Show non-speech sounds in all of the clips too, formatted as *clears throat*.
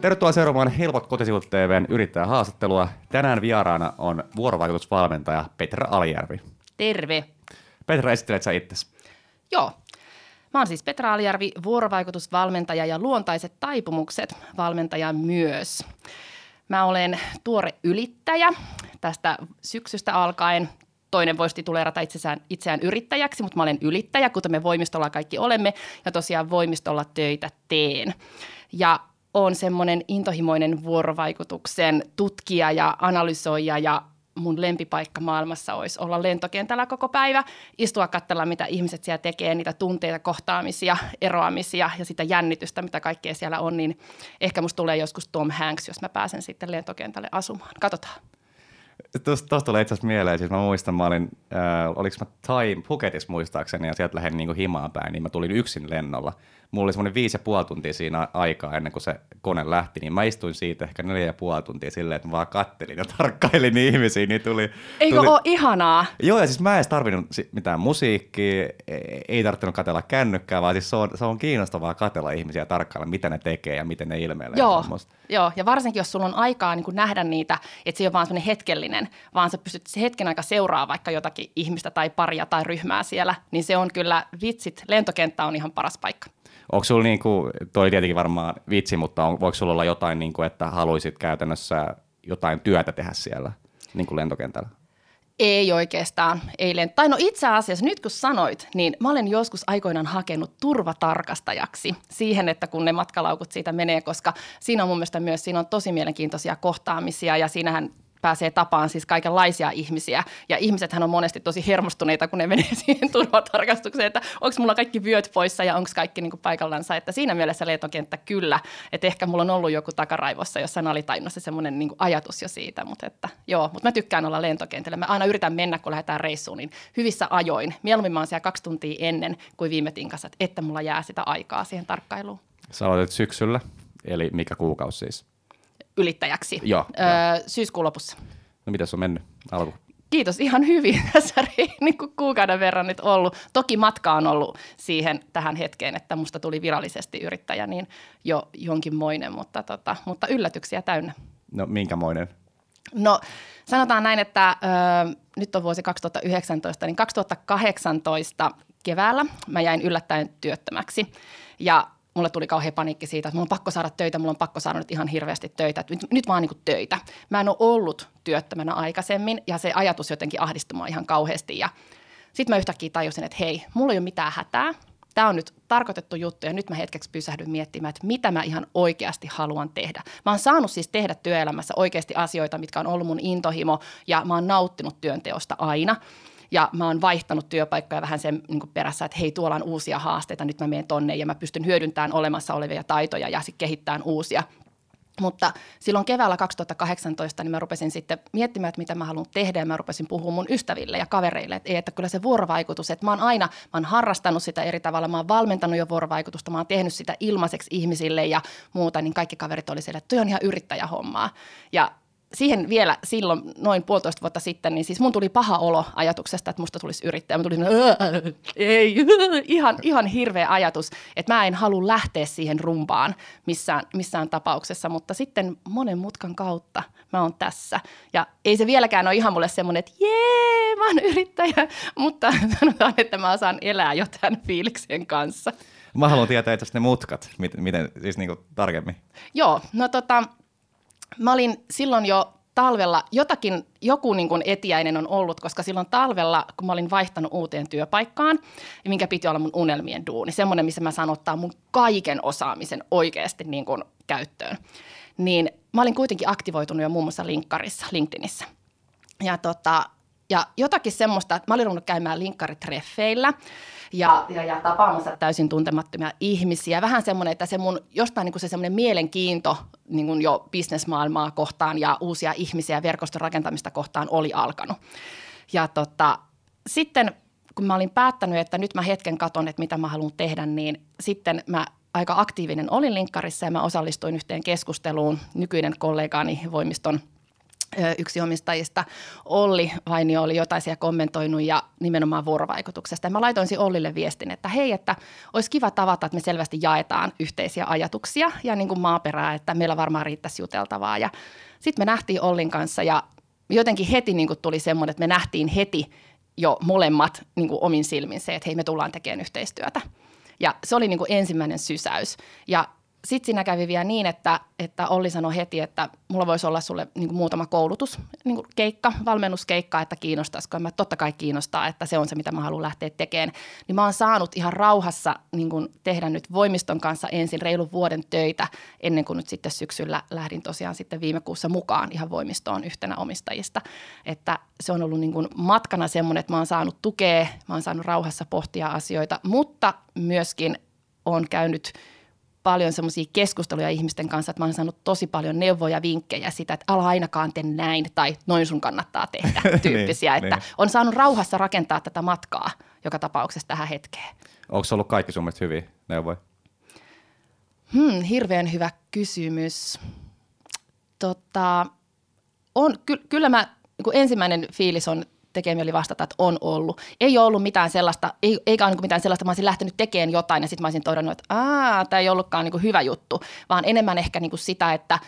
Tervetuloa seuraamaan Helpot kotisivut TVn yrittäjähaastattelua. Tänään vieraana on vuorovaikutusvalmentaja Petra Alijärvi. Terve. Petra, esittelet sä itsesi? Joo. Mä oon siis Petra Alijärvi, vuorovaikutusvalmentaja ja luontaiset taipumukset valmentaja myös. Mä olen tuore ylittäjä tästä syksystä alkaen. Toinen voisi tituleerata itseään, itseään yrittäjäksi, mutta mä olen ylittäjä, kuten me voimistolla kaikki olemme, ja tosiaan voimistolla töitä teen. Ja on semmoinen intohimoinen vuorovaikutuksen tutkija ja analysoija ja mun lempipaikka maailmassa olisi olla lentokentällä koko päivä, istua katsella, mitä ihmiset siellä tekee, niitä tunteita, kohtaamisia, eroamisia ja sitä jännitystä, mitä kaikkea siellä on, niin ehkä musta tulee joskus Tom Hanks, jos mä pääsen sitten lentokentälle asumaan. Katsotaan. Tuosta tulee itse asiassa mieleen, siis mä muistan, mä olin, äh, oliko mä Time Phuketissa muistaakseni, ja sieltä lähdin niin himaan päin, niin mä tulin yksin lennolla mulla oli semmoinen viisi ja puoli tuntia siinä aikaa ennen kuin se kone lähti, niin mä istuin siitä ehkä neljä ja puoli tuntia silleen, että mä vaan kattelin ja *laughs* tarkkailin ihmisiä, niin tuli... Eikö tuli... ole ihanaa? Joo, ja siis mä en edes tarvinnut mitään musiikkia, ei tarvinnut katella kännykkää, vaan siis se on, se on kiinnostavaa katella ihmisiä ja tarkkailla, mitä ne tekee ja miten ne ilmeilee. Joo, joo, ja varsinkin jos sulla on aikaa niin nähdä niitä, että se ei ole vaan semmoinen hetkellinen, vaan sä pystyt se hetken aika seuraa vaikka jotakin ihmistä tai paria tai ryhmää siellä, niin se on kyllä vitsit, lentokenttä on ihan paras paikka. Onko sulla, niin kuin, toi tietenkin varmaan vitsi, mutta on, voiko sulla olla jotain, niin kuin, että haluaisit käytännössä jotain työtä tehdä siellä niin kuin lentokentällä? Ei oikeastaan, ei lent- Tai no itse asiassa nyt kun sanoit, niin mä olen joskus aikoinaan hakenut turvatarkastajaksi siihen, että kun ne matkalaukut siitä menee, koska siinä on mun mielestä myös, siinä on tosi mielenkiintoisia kohtaamisia ja siinähän pääsee tapaan siis kaikenlaisia ihmisiä. Ja ihmisethän on monesti tosi hermostuneita, kun ne menee *laughs* siihen turvatarkastukseen, että onko mulla kaikki vyöt poissa ja onko kaikki niin paikallansa. Että siinä mielessä lentokenttä kyllä. Että ehkä mulla on ollut joku takaraivossa jossain alitainnossa semmoinen niin ajatus jo siitä. Mutta, että, joo, mutta mä tykkään olla lentokentällä. Mä aina yritän mennä, kun lähdetään reissuun, niin hyvissä ajoin. Mieluummin mä oon siellä kaksi tuntia ennen kuin viime tinkassa, että mulla jää sitä aikaa siihen tarkkailuun. Sä aloitit syksyllä, eli mikä kuukausi siis? Ylittäjäksi Joo, öö, jo. syyskuun lopussa. No mitä on mennyt alku? Kiitos, ihan hyvin *laughs* tässä niin kuin kuukauden verran nyt ollut. Toki matka on ollut siihen tähän hetkeen, että musta tuli virallisesti yrittäjä, niin jo jonkinmoinen, mutta, tota, mutta yllätyksiä täynnä. No minkämoinen? No sanotaan näin, että ö, nyt on vuosi 2019, niin 2018 keväällä mä jäin yllättäen työttömäksi. Ja mulle tuli kauhean paniikki siitä, että mulla on pakko saada töitä, mulla on pakko saada nyt ihan hirveästi töitä, nyt, nyt vaan niin töitä. Mä en ole ollut työttömänä aikaisemmin ja se ajatus jotenkin ahdistui ihan kauheasti ja sitten mä yhtäkkiä tajusin, että hei, mulla ei ole mitään hätää, tämä on nyt tarkoitettu juttu ja nyt mä hetkeksi pysähdyn miettimään, että mitä mä ihan oikeasti haluan tehdä. Mä oon saanut siis tehdä työelämässä oikeasti asioita, mitkä on ollut mun intohimo ja mä oon nauttinut työnteosta aina. Ja mä oon vaihtanut työpaikkoja vähän sen niin perässä, että hei, tuolla on uusia haasteita, nyt mä menen tonne ja mä pystyn hyödyntämään olemassa olevia taitoja ja sitten kehittämään uusia. Mutta silloin keväällä 2018 niin mä rupesin sitten miettimään, että mitä mä haluan tehdä ja mä rupesin puhumaan mun ystäville ja kavereille, että, ei, että kyllä se vuorovaikutus, että mä oon aina, mä oon harrastanut sitä eri tavalla, mä oon valmentanut jo vuorovaikutusta, mä oon tehnyt sitä ilmaiseksi ihmisille ja muuta, niin kaikki kaverit oli siellä, että toi on ihan yrittäjähommaa. Ja siihen vielä silloin noin puolitoista vuotta sitten, niin siis mun tuli paha olo ajatuksesta, että musta tulisi yrittäjä. Mä tulin, ei, *laughs* ihan, ihan hirveä ajatus, että mä en halua lähteä siihen rumpaan missään, missään tapauksessa, mutta sitten monen mutkan kautta mä oon tässä. Ja ei se vieläkään ole ihan mulle semmoinen, että jee, mä oon yrittäjä, *laughs* mutta sanotaan, että mä osaan elää jo tämän fiiliksen kanssa. Mä haluan tietää itse ne mutkat, miten, miten siis niin tarkemmin. Joo, no tota, mä olin silloin jo talvella, jotakin, joku niin kuin etiäinen on ollut, koska silloin talvella, kun mä olin vaihtanut uuteen työpaikkaan, minkä piti olla mun unelmien duuni, semmoinen, missä mä saan ottaa mun kaiken osaamisen oikeasti niin kuin käyttöön, niin mä olin kuitenkin aktivoitunut jo muun muassa linkkarissa, LinkedInissä. Ja, tota, ja jotakin semmoista, että mä olin ruvennut käymään linkkaritreffeillä – ja, ja, ja tapaamassa täysin tuntemattomia ihmisiä. Vähän semmoinen, että se mun jostain niin kuin se semmoinen mielenkiinto niin kuin jo bisnesmaailmaa kohtaan ja uusia ihmisiä verkoston rakentamista kohtaan oli alkanut. Ja tota, sitten kun mä olin päättänyt, että nyt mä hetken katon, että mitä mä haluan tehdä, niin sitten mä aika aktiivinen olin linkkarissa ja mä osallistuin yhteen keskusteluun nykyinen kollegaani voimiston yksi omistajista, Olli Vainio, oli jotain siellä kommentoinut ja nimenomaan vuorovaikutuksesta. Ja mä laitoin Ollille viestin, että hei, että olisi kiva tavata, että me selvästi jaetaan yhteisiä ajatuksia ja niin kuin maaperää, että meillä varmaan riittäisi juteltavaa. Ja sitten me nähtiin Ollin kanssa ja jotenkin heti niin kuin tuli semmoinen, että me nähtiin heti jo molemmat niin kuin omin silmin se, että hei me tullaan tekemään yhteistyötä. Ja se oli niin kuin ensimmäinen sysäys. Ja sitten siinä kävi vielä niin, että, että Olli sanoi heti, että mulla voisi olla sulle niin kuin muutama koulutus, niin kuin keikka, valmennuskeikka, että kiinnostaisiko. Mä totta kai kiinnostaa, että se on se, mitä mä haluan lähteä tekemään. Niin mä oon saanut ihan rauhassa niin kuin tehdä nyt voimiston kanssa ensin reilun vuoden töitä, ennen kuin nyt sitten syksyllä lähdin tosiaan sitten viime kuussa mukaan ihan voimistoon yhtenä omistajista. Että se on ollut niin kuin matkana semmoinen, että mä oon saanut tukea, mä oon saanut rauhassa pohtia asioita, mutta myöskin on käynyt – paljon semmoisia keskusteluja ihmisten kanssa, että mä oon saanut tosi paljon neuvoja, vinkkejä sitä, että ala ainakaan tee näin tai noin sun kannattaa tehdä *laughs* niin, tyyppisiä. niin, että niin. on saanut rauhassa rakentaa tätä matkaa joka tapauksessa tähän hetkeen. Onko se ollut kaikki sun mielestä hyviä neuvoja? Hmm, hirveän hyvä kysymys. Tota, on, ky- kyllä mä, niin ensimmäinen fiilis on, tekee mieli vastata, että on ollut. Ei ole ollut mitään sellaista, ei, eikä ole mitään sellaista, mä olisin lähtenyt tekemään jotain ja sitten mä olisin todennut, että aah, tämä ei ollutkaan niin hyvä juttu, vaan enemmän ehkä niin sitä, että,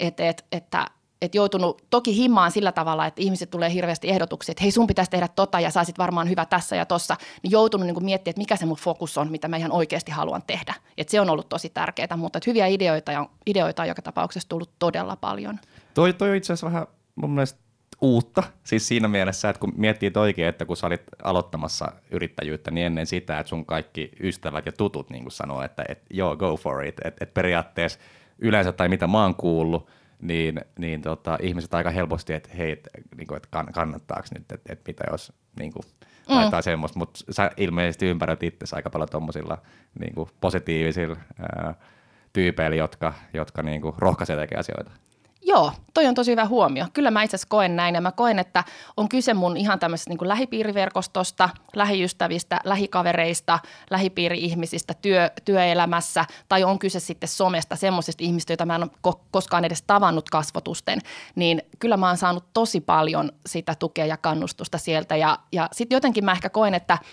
että, että, että joutunut toki himmaan sillä tavalla, että ihmiset tulee hirveästi ehdotuksia, että hei sun pitäisi tehdä tota ja saisit varmaan hyvä tässä ja tossa, niin joutunut niin miettimään, että mikä se mun fokus on, mitä mä ihan oikeasti haluan tehdä. Et se on ollut tosi tärkeää, mutta hyviä ideoita, on, ideoita on joka tapauksessa tullut todella paljon. Toi, toi on itse asiassa vähän mun mielestä uutta, siis siinä mielessä, että kun miettii oikein, että kun sä olit aloittamassa yrittäjyyttä, niin ennen sitä, että sun kaikki ystävät ja tutut niin sanoo, että et, joo, go for it, että et periaatteessa yleensä tai mitä mä oon kuullut, niin, niin tota, ihmiset aika helposti, että hei, et, niin kuin, että kannattaako nyt, että, että mitä jos niin kuin, mm. semmoista, mutta sä ilmeisesti ympäröit itse aika paljon tuommoisilla niin positiivisilla ää, tyypeillä, jotka, jotka niin kuin, rohkaisee tekemään asioita. Joo, toi on tosi hyvä huomio. Kyllä mä itse asiassa koen näin ja mä koen, että on kyse mun ihan tämmöisestä niin lähipiiriverkostosta, lähiystävistä, lähikavereista, lähipiiri-ihmisistä työ, työelämässä tai on kyse sitten somesta, semmoisista ihmistä, joita mä en ole koskaan edes tavannut kasvotusten, niin kyllä mä oon saanut tosi paljon sitä tukea ja kannustusta sieltä ja, ja sitten jotenkin mä ehkä koen, että –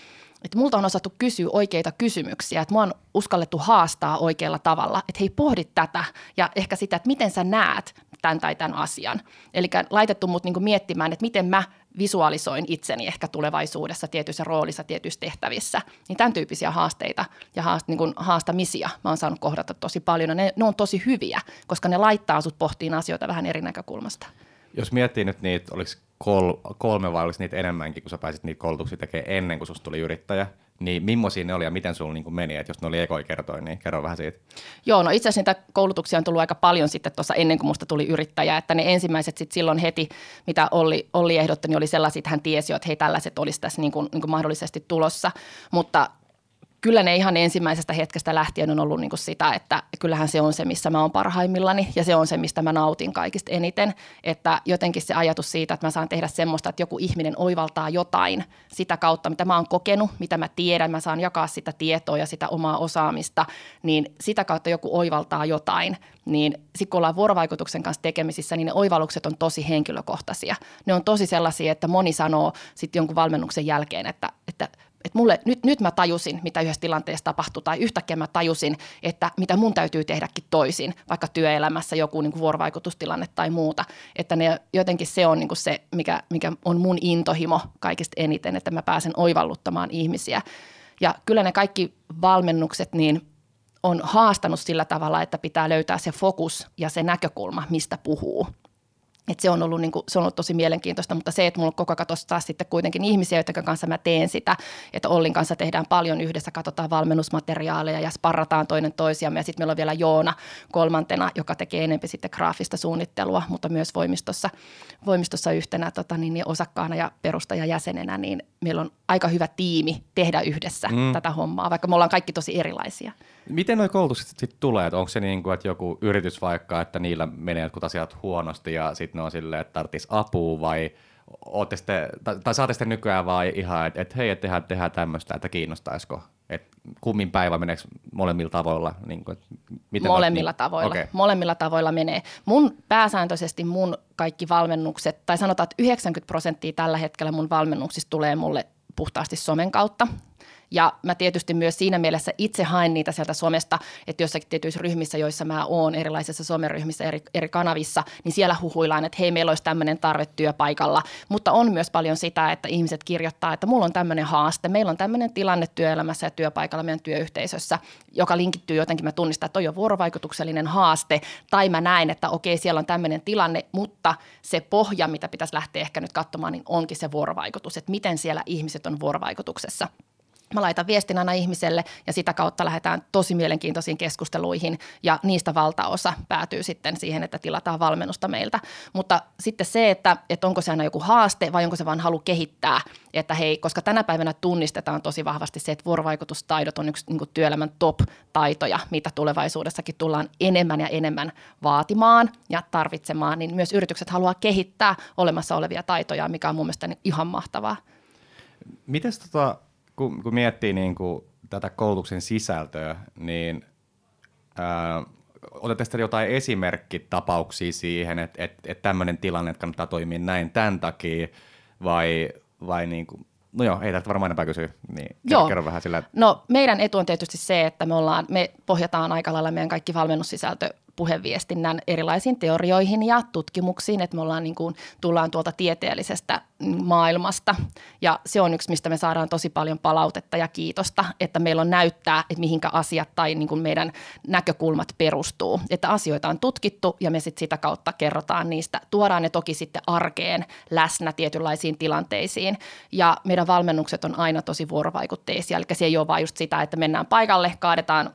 että multa on osattu kysyä oikeita kysymyksiä, että mua on uskallettu haastaa oikealla tavalla, että hei pohdi tätä ja ehkä sitä, että miten sä näet tämän tai tämän asian. Eli laitettu mut niinku miettimään, että miten mä visualisoin itseni ehkä tulevaisuudessa tietyissä roolissa, tietyissä tehtävissä. Niin tämän tyyppisiä haasteita ja haast, niin haastamisia mä oon saanut kohdata tosi paljon. Ja ne, ne on tosi hyviä, koska ne laittaa sut pohtiin asioita vähän eri näkökulmasta. Jos miettii nyt niitä, oliko kol, kolme vai oliko niitä enemmänkin, kun sä pääsit niitä koulutuksia tekemään ennen kuin susta tuli yrittäjä, niin millaisia ne oli ja miten sulla niin meni, että jos ne oli ekoi kertoin, niin kerro vähän siitä. Joo, no itse asiassa niitä koulutuksia on tullut aika paljon sitten tuossa ennen kuin musta tuli yrittäjä, että ne ensimmäiset sitten silloin heti, mitä Olli, Olli ehdotti, niin oli sellaisia, että hän tiesi jo, että hei tällaiset olisi tässä niin kuin, niin kuin mahdollisesti tulossa, mutta kyllä ne ihan ensimmäisestä hetkestä lähtien on ollut niin kuin sitä, että kyllähän se on se, missä mä oon parhaimmillani ja se on se, mistä mä nautin kaikista eniten. Että jotenkin se ajatus siitä, että mä saan tehdä semmoista, että joku ihminen oivaltaa jotain sitä kautta, mitä mä oon kokenut, mitä mä tiedän, mä saan jakaa sitä tietoa ja sitä omaa osaamista, niin sitä kautta joku oivaltaa jotain. Niin sitten kun ollaan vuorovaikutuksen kanssa tekemisissä, niin ne oivallukset on tosi henkilökohtaisia. Ne on tosi sellaisia, että moni sanoo sitten jonkun valmennuksen jälkeen, että, että että mulle, nyt, nyt mä tajusin, mitä yhdessä tilanteessa tapahtui, tai yhtäkkiä mä tajusin, että mitä mun täytyy tehdäkin toisin, vaikka työelämässä joku niin kuin vuorovaikutustilanne tai muuta. Että ne, jotenkin se on niin kuin se, mikä, mikä on mun intohimo kaikista eniten, että mä pääsen oivalluttamaan ihmisiä. Ja kyllä ne kaikki valmennukset niin on haastanut sillä tavalla, että pitää löytää se fokus ja se näkökulma, mistä puhuu. Et se, on ollut, niin kuin, se on ollut tosi mielenkiintoista, mutta se, että mulla on koko ajan taas sitten kuitenkin ihmisiä, joiden kanssa mä teen sitä, että Ollin kanssa tehdään paljon yhdessä, katsotaan valmennusmateriaaleja ja sparrataan toinen toisiamme. Ja sitten meillä on vielä Joona kolmantena, joka tekee enemmän sitten graafista suunnittelua, mutta myös voimistossa, voimistossa yhtenä tota, niin, niin osakkaana ja perustajajäsenenä, niin meillä on aika hyvä tiimi tehdä yhdessä mm. tätä hommaa, vaikka me ollaan kaikki tosi erilaisia. Miten nuo koulutukset sitten tulee? Onko se niin kuin, että joku yritys vaikka, että niillä menee jotkut asiat huonosti ja sitten ne on silleen, että tarvitsisi apua vai ootte sitten, tai, tai saatte sitten nykyään vaan ihan, että et, hei, että tehdään, tehdään tämmöistä, että kiinnostaisiko? Et kummin päivä meneekö molemmilla tavoilla? Niin kuin, Miten molemmilla oot, tavoilla. Okay. Molemmilla tavoilla menee. Mun pääsääntöisesti mun kaikki valmennukset, tai sanotaan, että 90 prosenttia tällä hetkellä mun valmennuksista tulee mulle puhtaasti somen kautta. Ja mä tietysti myös siinä mielessä itse haen niitä sieltä somesta, että jossakin tietyissä ryhmissä, joissa mä oon erilaisissa someryhmissä eri, eri kanavissa, niin siellä huhuillaan, että hei, meillä olisi tämmöinen tarve työpaikalla. Mutta on myös paljon sitä, että ihmiset kirjoittaa, että mulla on tämmöinen haaste, meillä on tämmöinen tilanne työelämässä ja työpaikalla meidän työyhteisössä, joka linkittyy jotenkin, mä tunnistan, että toi on vuorovaikutuksellinen haaste, tai mä näen, että okei, siellä on tämmöinen tilanne, mutta se pohja, mitä pitäisi lähteä ehkä nyt katsomaan, niin onkin se vuorovaikutus, että miten siellä ihmiset on vuorovaikutuksessa. Mä laitan viestin aina ihmiselle ja sitä kautta lähdetään tosi mielenkiintoisiin keskusteluihin ja niistä valtaosa päätyy sitten siihen, että tilataan valmennusta meiltä. Mutta sitten se, että, että onko se aina joku haaste vai onko se vain halu kehittää, että hei, koska tänä päivänä tunnistetaan tosi vahvasti se, että vuorovaikutustaidot on yksi niin työelämän top-taitoja, mitä tulevaisuudessakin tullaan enemmän ja enemmän vaatimaan ja tarvitsemaan, niin myös yritykset haluaa kehittää olemassa olevia taitoja, mikä on mun mielestä ihan mahtavaa. Mites tota, kun, kun miettii niin kuin tätä koulutuksen sisältöä, niin ää, otetaan jotain esimerkkitapauksia siihen, että, että, että tämmöinen tilanne, että kannattaa toimia näin tämän takia, vai, vai niin kuin, no joo, ei tästä varmaan enempää kysyä, niin joo. kerro vähän sillä. No meidän etu on tietysti se, että me, ollaan, me pohjataan aika lailla meidän kaikki valmennussisältö puheviestinnän erilaisiin teorioihin ja tutkimuksiin, että me ollaan niin kuin, tullaan tuolta tieteellisestä maailmasta. Ja se on yksi, mistä me saadaan tosi paljon palautetta ja kiitosta, että meillä on näyttää, että mihinkä asiat tai niin kuin meidän näkökulmat perustuu, että asioita on tutkittu ja me sitten sitä kautta kerrotaan niistä, tuodaan ne toki sitten arkeen läsnä tietynlaisiin tilanteisiin. Ja meidän valmennukset on aina tosi vuorovaikutteisia, eli se ei ole vain just sitä, että mennään paikalle, kaadetaan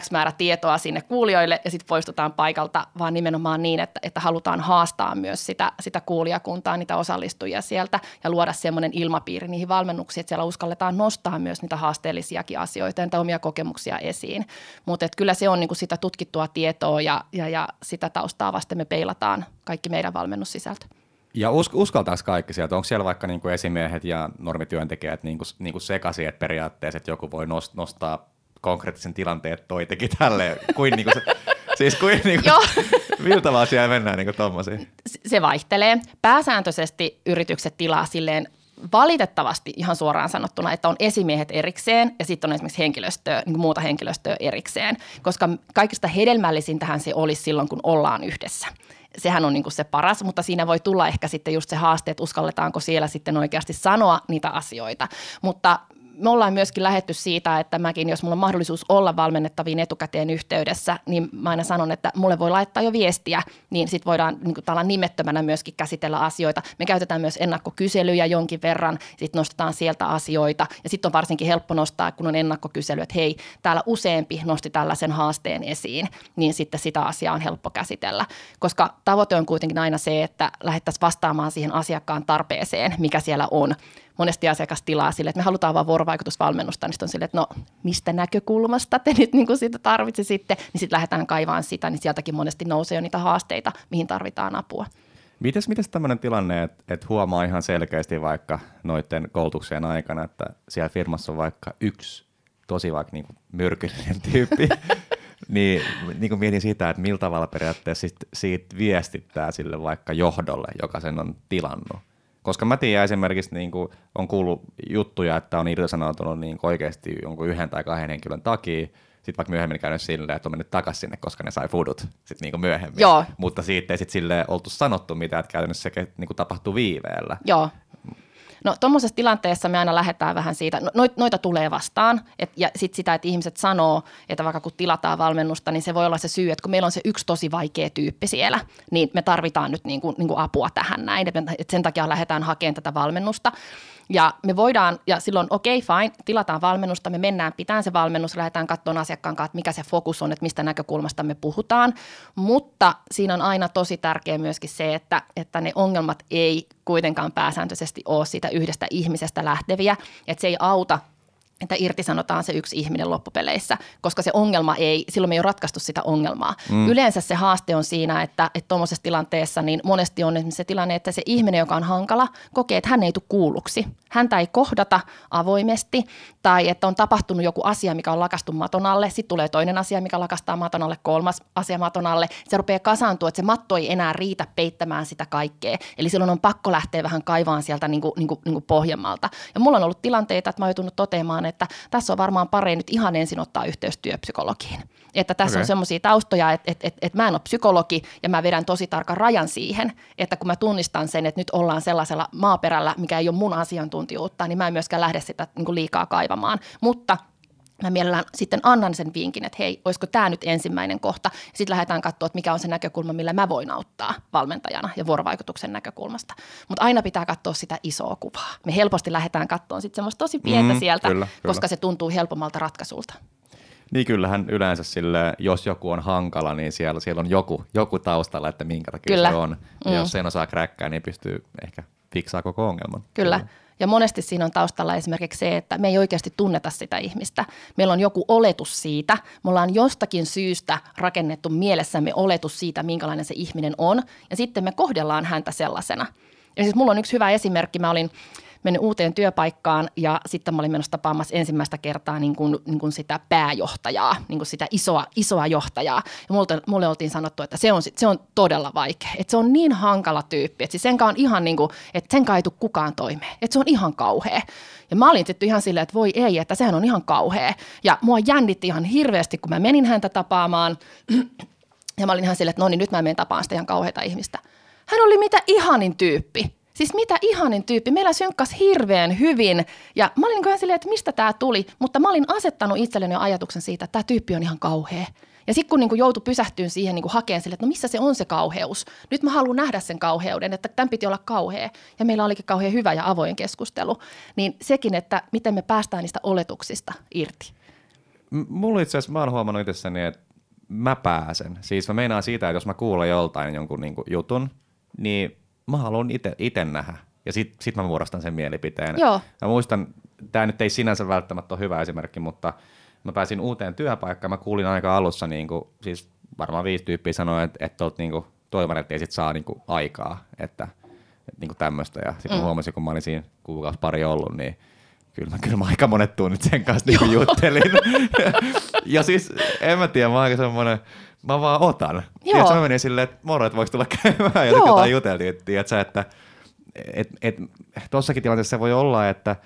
X määrä tietoa sinne kuulijoille ja sitten poistutaan paikalta, vaan nimenomaan niin, että, että halutaan haastaa myös sitä, sitä kuulijakuntaa, niitä osallistujia sieltä ja luoda semmoinen ilmapiiri niihin valmennuksiin, että siellä uskalletaan nostaa myös niitä haasteellisiakin asioita ja omia kokemuksia esiin. Mutta kyllä se on niinku sitä tutkittua tietoa ja, ja, ja sitä taustaa vasten me peilataan kaikki meidän valmennussisältö. Ja us, uskaltaisi kaikki sieltä? Onko siellä vaikka niinku esimiehet ja normityöntekijät niinku, niinku sekaisin, että periaatteessa että joku voi nostaa konkreettisen tilanteen, että toi teki tälleen, kuin niinku se, Siis kuin, niin kuin *laughs* miltä asia mennään niin tuommoisiin? Se vaihtelee. Pääsääntöisesti yritykset tilaa silleen valitettavasti ihan suoraan sanottuna, että on esimiehet erikseen ja sitten on esimerkiksi henkilöstöä, niin muuta henkilöstöä erikseen, koska kaikista hedelmällisintähän se olisi silloin, kun ollaan yhdessä sehän on niin kuin se paras, mutta siinä voi tulla ehkä sitten just se haaste, että uskalletaanko siellä sitten oikeasti sanoa niitä asioita. Mutta me ollaan myöskin lähetty siitä, että mäkin, jos mulla on mahdollisuus olla valmennettaviin etukäteen yhteydessä, niin mä aina sanon, että mulle voi laittaa jo viestiä, niin sitten voidaan niin kuin, nimettömänä myöskin käsitellä asioita. Me käytetään myös ennakkokyselyjä jonkin verran, sitten nostetaan sieltä asioita. Ja sitten on varsinkin helppo nostaa, kun on ennakkokysely, että hei, täällä useampi nosti tällaisen haasteen esiin, niin sitten sitä asiaa on helppo käsitellä, koska tavoite on kuitenkin aina se, että lähdettäisiin vastaamaan siihen asiakkaan tarpeeseen, mikä siellä on monesti asiakas tilaa sille, että me halutaan vaan vuorovaikutusvalmennusta, niin on sille, että no mistä näkökulmasta te nyt niin kuin sitä tarvitsisitte, niin sitten lähdetään kaivaan sitä, niin sieltäkin monesti nousee jo niitä haasteita, mihin tarvitaan apua. Mites, mites tämmöinen tilanne, että et huomaa ihan selkeästi vaikka noiden koulutuksien aikana, että siellä firmassa on vaikka yksi tosi vaikka niinku myrkyllinen tyyppi, *laughs* niin, niin kuin mietin sitä, että millä tavalla periaatteessa sit, siitä viestittää sille vaikka johdolle, joka sen on tilannut. Koska mä tiedän esimerkiksi, niin kuin on kuullut juttuja, että on irtisanoutunut niin oikeasti jonkun yhden tai kahden henkilön takia, sitten vaikka myöhemmin käynyt silleen, että on mennyt takaisin sinne, koska ne sai foodut sitten niin myöhemmin. Joo. Mutta siitä ei sitten silleen oltu sanottu mitään, että käytännössä se niin kuin tapahtuu viiveellä. Joo. No tuommoisessa tilanteessa me aina lähdetään vähän siitä, no, noita tulee vastaan et, ja sitten sitä, että ihmiset sanoo, että vaikka kun tilataan valmennusta, niin se voi olla se syy, että kun meillä on se yksi tosi vaikea tyyppi siellä, niin me tarvitaan nyt niin kuin, niin kuin apua tähän näin, että sen takia lähdetään hakemaan tätä valmennusta. Ja me voidaan, ja silloin okei, okay, fine, tilataan valmennusta, me mennään pitään se valmennus, lähdetään katsomaan asiakkaan kanssa, että mikä se fokus on, että mistä näkökulmasta me puhutaan. Mutta siinä on aina tosi tärkeä myöskin se, että, että ne ongelmat ei kuitenkaan pääsääntöisesti ole siitä yhdestä ihmisestä lähteviä, että se ei auta että irtisanotaan se yksi ihminen loppupeleissä, koska se ongelma ei, silloin me ei ole ratkaistu sitä ongelmaa. Mm. Yleensä se haaste on siinä, että tuommoisessa tilanteessa niin monesti on se tilanne, että se ihminen, joka on hankala, kokee, että hän ei tule kuulluksi. Häntä ei kohdata avoimesti tai että on tapahtunut joku asia, mikä on lakastu maton alle, sitten tulee toinen asia, mikä lakastaa maton alle, kolmas asia maton alle. Se rupeaa kasaantua, että se matto ei enää riitä peittämään sitä kaikkea. Eli silloin on pakko lähteä vähän kaivaan sieltä niin kuin, niin kuin, niin kuin pohjammalta. Ja mulla on ollut tilanteita, että mä oon joutunut toteamaan, että tässä on varmaan pari nyt ihan ensin ottaa yhteys työpsykologiin. Että tässä okay. on semmoisia taustoja, että, että, että, että mä en ole psykologi ja mä vedän tosi tarkan rajan siihen, että kun mä tunnistan sen, että nyt ollaan sellaisella maaperällä, mikä ei ole mun asiantuntijuutta, niin mä en myöskään lähde sitä niin kuin liikaa kaivamaan. Mutta mä mielellään sitten annan sen vinkin, että hei, olisiko tämä nyt ensimmäinen kohta. Sitten lähdetään katsoa, että mikä on se näkökulma, millä mä voin auttaa valmentajana ja vuorovaikutuksen näkökulmasta. Mutta aina pitää katsoa sitä isoa kuvaa. Me helposti lähdetään katsoa sitten semmoista tosi pientä mm, sieltä, kyllä, koska kyllä. se tuntuu helpommalta ratkaisulta. Niin kyllähän yleensä sille, jos joku on hankala, niin siellä, siellä on joku, joku taustalla, että minkä takia Kyllä. se on. Ja mm. jos sen osaa kräkkää, niin pystyy ehkä fiksaa koko ongelman. Kyllä. Kyllä. Ja monesti siinä on taustalla esimerkiksi se, että me ei oikeasti tunneta sitä ihmistä. Meillä on joku oletus siitä. Me ollaan jostakin syystä rakennettu mielessämme oletus siitä, minkälainen se ihminen on. Ja sitten me kohdellaan häntä sellaisena. Ja siis mulla on yksi hyvä esimerkki. Mä olin mennyt uuteen työpaikkaan ja sitten mä olin menossa tapaamassa ensimmäistä kertaa niin kuin, niin kuin sitä pääjohtajaa, niin kuin sitä isoa, isoa johtajaa. Ja mulle, mulle oltiin sanottu, että se on, se on todella vaikea, että se on niin hankala tyyppi, että siis sen on ihan niin kuin, että sen ei tule kukaan toimeen, että se on ihan kauhea. Ja mä olin tietty ihan silleen, että voi ei, että sehän on ihan kauhea. Ja mua jännitti ihan hirveästi, kun mä menin häntä tapaamaan. *clears throat* Ja mä olin ihan silleen, että no niin, nyt mä menen tapaan sitä ihan kauheita ihmistä. Hän oli mitä ihanin tyyppi. Siis mitä ihanin tyyppi. Meillä synkkas hirveän hyvin. Ja mä olin niin silleen, että mistä tämä tuli. Mutta mä olin asettanut itselleni jo ajatuksen siitä, että tämä tyyppi on ihan kauhea. Ja sitten kun niin joutui pysähtyyn siihen niin hakeen sille, että no missä se on se kauheus. Nyt mä haluan nähdä sen kauheuden, että tämän piti olla kauhea. Ja meillä olikin kauhean hyvä ja avoin keskustelu. Niin sekin, että miten me päästään niistä oletuksista irti. M- mulla itse asiassa, mä oon huomannut itsessäni, että mä pääsen. Siis mä meinaan siitä, että jos mä kuulen joltain jonkun niin jutun, niin mä haluan itse nähdä. Ja sitten sit mä muodostan sen mielipiteen. Joo. Mä muistan, tämä nyt ei sinänsä välttämättä ole hyvä esimerkki, mutta mä pääsin uuteen työpaikkaan. Mä kuulin aika alussa, niin kuin, siis varmaan viisi tyyppiä sanoi, että, että olet niin toivon, että ei sit saa niin kuin, aikaa, että, että niin tämmöistä. Ja sitten mm. huomasin, kun mä olin siinä kuukausi pari ollut, niin kyllä mä, kyllä mä aika monet tunnit sen kanssa niin juttelin. *laughs* ja siis en mä tiedä, mä aika semmoinen, mä vaan otan. Tiedätkö, mä menin silleen, että moro, että voiko tulla käymään, ja sitten jotain juteltiin, että, tiedätkö, että et, et, tossakin tilanteessa se voi olla, että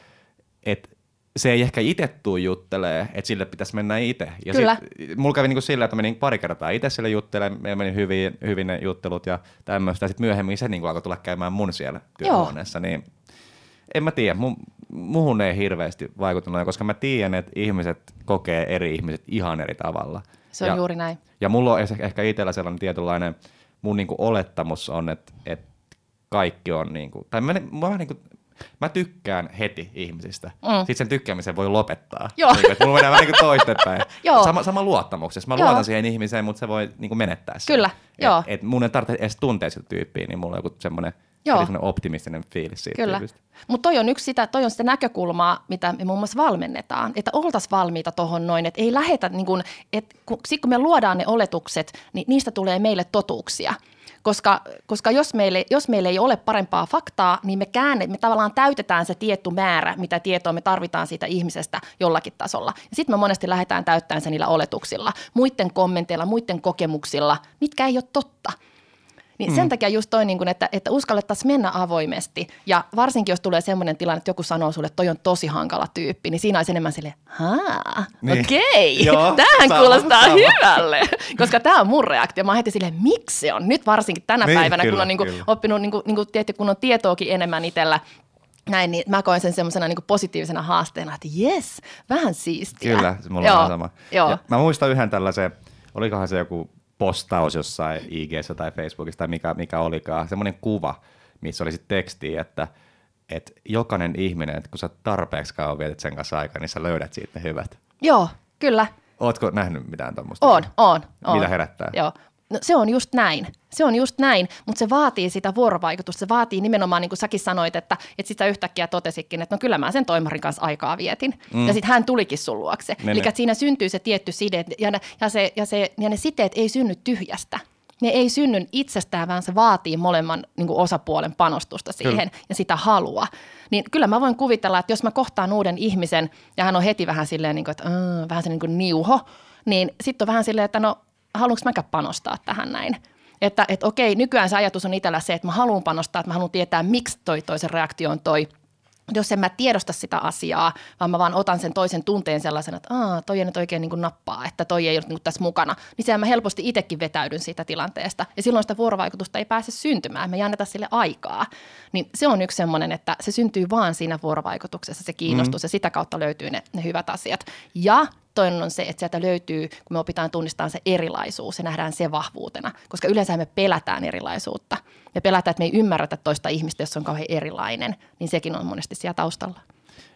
et, se ei ehkä itse tuu juttelee, että sille pitäisi mennä itse. Ja Kyllä. Sit, mulla kävi niinku sillä, että menin pari kertaa itse sille juttelemaan, me meni hyvin, hyvin ne juttelut ja tämmöistä. Sitten myöhemmin se niinku alkoi tulla käymään mun siellä työhuoneessa. Niin en mä tiedä, mun, muhun ei hirveästi vaikuttanut, koska mä tiedän, että ihmiset kokee eri ihmiset ihan eri tavalla. Se on ja, juuri näin. Ja mulla on ehkä itsellä sellainen tietynlainen, mun niinku olettamus on, että, että kaikki on, niinku, tai mä, mä, niinku, mä tykkään heti ihmisistä. Mm. Sitten sen tykkäämisen voi lopettaa. Joo. Niin, että mulla menee vähän niin toistepäin. *laughs* sama, sama luottamuksessa. Mä Joo. luotan siihen ihmiseen, mutta se voi niin menettää sen. Kyllä, et, Joo. Et mun ei tarvitse edes tuntea sitä tyyppiä, niin mulla on joku semmoinen – Joo. Eli optimistinen fiilis siitä Kyllä. Mutta toi on yksi sitä, toi on sitä näkökulmaa, mitä me muun muassa valmennetaan, että oltaisiin valmiita tuohon noin, että ei lähetä, niin kun, että kun, sit kun me luodaan ne oletukset, niin niistä tulee meille totuuksia. Koska, koska jos, meille, jos meillä ei ole parempaa faktaa, niin me käänne, me tavallaan täytetään se tietty määrä, mitä tietoa me tarvitaan siitä ihmisestä jollakin tasolla. Ja sitten me monesti lähdetään täyttämään se niillä oletuksilla, muiden kommenteilla, muiden kokemuksilla, mitkä ei ole totta – niin mm. sen takia just toi, niin kun, että, että uskallettaisiin mennä avoimesti. Ja varsinkin, jos tulee semmoinen tilanne, että joku sanoo sulle, että toi on tosi hankala tyyppi, niin siinä olisi enemmän sille, haa, niin. okei, *laughs* okay. *laughs* tämähän sama, kuulostaa sama. hyvälle. Koska tämä on mun reaktio. Mä oon heti silleen, miksi se on? Nyt varsinkin tänä niin, päivänä, kyllä, kun on niin kuin, oppinut, niin kuin, niin kuin, tietysti, kun on tietoakin enemmän itsellä, näin, niin mä koen sen semmoisena niin positiivisena haasteena, että jes, vähän siistiä. Kyllä, se mulla Joo. on sama. Joo. Ja mä muistan yhden tällaisen, olikohan se joku postaus jossain ig tai Facebookissa tai mikä, mikä olikaan, semmoinen kuva, missä oli sitten teksti, että et jokainen ihminen, että kun sä tarpeeksi kauan vietit sen kanssa aikaa, niin sä löydät siitä hyvät. Joo, kyllä. Ootko nähnyt mitään tuommoista? On, on, on. Mitä herättää? Joo. No, se on just näin. Se on just näin, mutta se vaatii sitä vuorovaikutusta. Se vaatii nimenomaan, niin kuin säkin sanoit, että, että sitä yhtäkkiä totesikin, että no kyllä mä sen toimarin kanssa aikaa vietin. Mm. Ja sitten hän tulikin sun luokse. Ne, Eli siinä syntyy se tietty side ja ne, ja, se, ja, se, ja ne siteet ei synny tyhjästä. Ne ei synny itsestään, vaan se vaatii molemman niin kuin osapuolen panostusta siihen kyllä. ja sitä halua. Niin kyllä mä voin kuvitella, että jos mä kohtaan uuden ihmisen ja hän on heti vähän silleen, niin kuin, että äh, vähän se niin kuin niuho, niin sitten on vähän silleen, että no haluanko mäkään panostaa tähän näin. Että et okei, nykyään se ajatus on itsellä se, että mä haluan panostaa, että mä haluan tietää, miksi toi toisen reaktio on toi – jos en mä tiedosta sitä asiaa, vaan mä vaan otan sen toisen tunteen sellaisena, että Aa, toi ei nyt oikein niin nappaa, että toi ei ole niin tässä mukana, niin sehän mä helposti itsekin vetäydyn siitä tilanteesta. Ja silloin sitä vuorovaikutusta ei pääse syntymään, me ei anneta sille aikaa. Niin se on yksi semmoinen, että se syntyy vaan siinä vuorovaikutuksessa, se kiinnostus mm. ja sitä kautta löytyy ne, ne hyvät asiat. Ja toinen on se, että sieltä löytyy, kun me opitaan tunnistamaan se erilaisuus ja nähdään se vahvuutena, koska yleensä me pelätään erilaisuutta. Me pelätään, että me ei ymmärretä toista ihmistä, jos on kauhean erilainen, niin sekin on monesti siellä taustalla.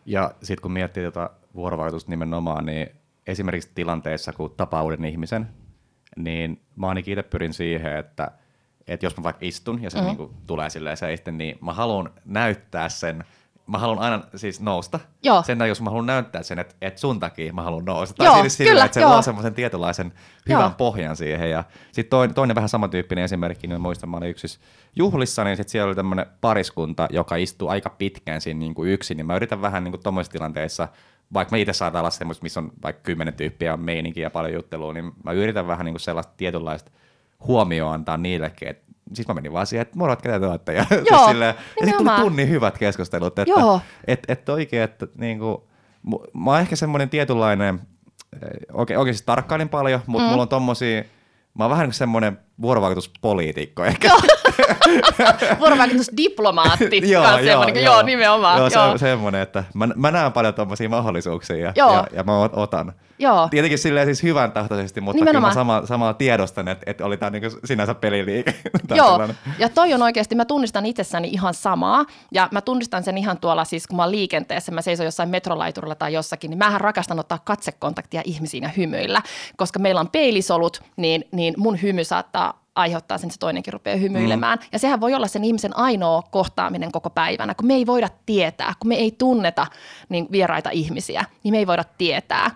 Ja sitten kun miettii tätä vuorovaikutusta nimenomaan, niin esimerkiksi tilanteessa, kun tapaa uuden ihmisen, niin mä ainakin itse pyrin siihen, että, että jos mä vaikka istun ja se mm-hmm. niin tulee silleen seisten, niin mä haluan näyttää sen – mä haluan aina siis nousta. Joo. Sen takia, jos mä haluan näyttää sen, että, että sun takia mä haluan nousta. Tai joo, siis sillä, kyllä, että se joo. luo semmoisen tietynlaisen hyvän joo. pohjan siihen. Ja sitten toinen, toinen vähän samantyyppinen esimerkki, niin muistan, mä olin yksissä juhlissa, niin sitten siellä oli tämmöinen pariskunta, joka istuu aika pitkään siinä niin kuin yksin. Niin mä yritän vähän niin kuin tuommoisissa tilanteissa, vaikka me itse saadaan olla semmoista, missä on vaikka kymmenen tyyppiä on meininkiä ja paljon juttelua, niin mä yritän vähän niin kuin sellaista tietynlaista huomioon antaa niillekin, että siis mä menin vaan siihen, että morat ketä te olette. Ja, Joo, *laughs* siis silleen, ja sitten tuli tunnin hyvät keskustelut. Että, Joo. Et, et oikein, että niin kuin, mä oon ehkä semmoinen tietynlainen, oikein, oikein siis tarkkailin paljon, mutta mm. mulla on tommosia, mä oon vähän niin kuin semmoinen vuorovaikutuspoliitikko ehkä. *laughs* *laughs* Vuorovaikutusdiplomaatti. joo, joo, joo, joo, nimenomaan. Joo, joo. Se, semmoinen, että mä, mä näen paljon tuommoisia mahdollisuuksia ja, ja, ja mä otan. Joo. Tietenkin silleen siis hyvän tahtoisesti, mutta Nimenomaan. kyllä mä sama, samalla tiedostan, että, että oli tämä niin sinänsä peliliike. *laughs* Joo, sellainen. ja toi on oikeasti, mä tunnistan itsessäni ihan samaa, ja mä tunnistan sen ihan tuolla siis, kun mä oon liikenteessä, mä seison jossain metrolaiturilla tai jossakin, niin mähän rakastan ottaa katsekontaktia ihmisiin ja hymyillä, koska meillä on peilisolut, niin, niin mun hymy saattaa aiheuttaa sen, että se toinenkin rupeaa hymyilemään. Mm. Ja sehän voi olla sen ihmisen ainoa kohtaaminen koko päivänä, kun me ei voida tietää, kun me ei tunneta niin vieraita ihmisiä, niin me ei voida tietää.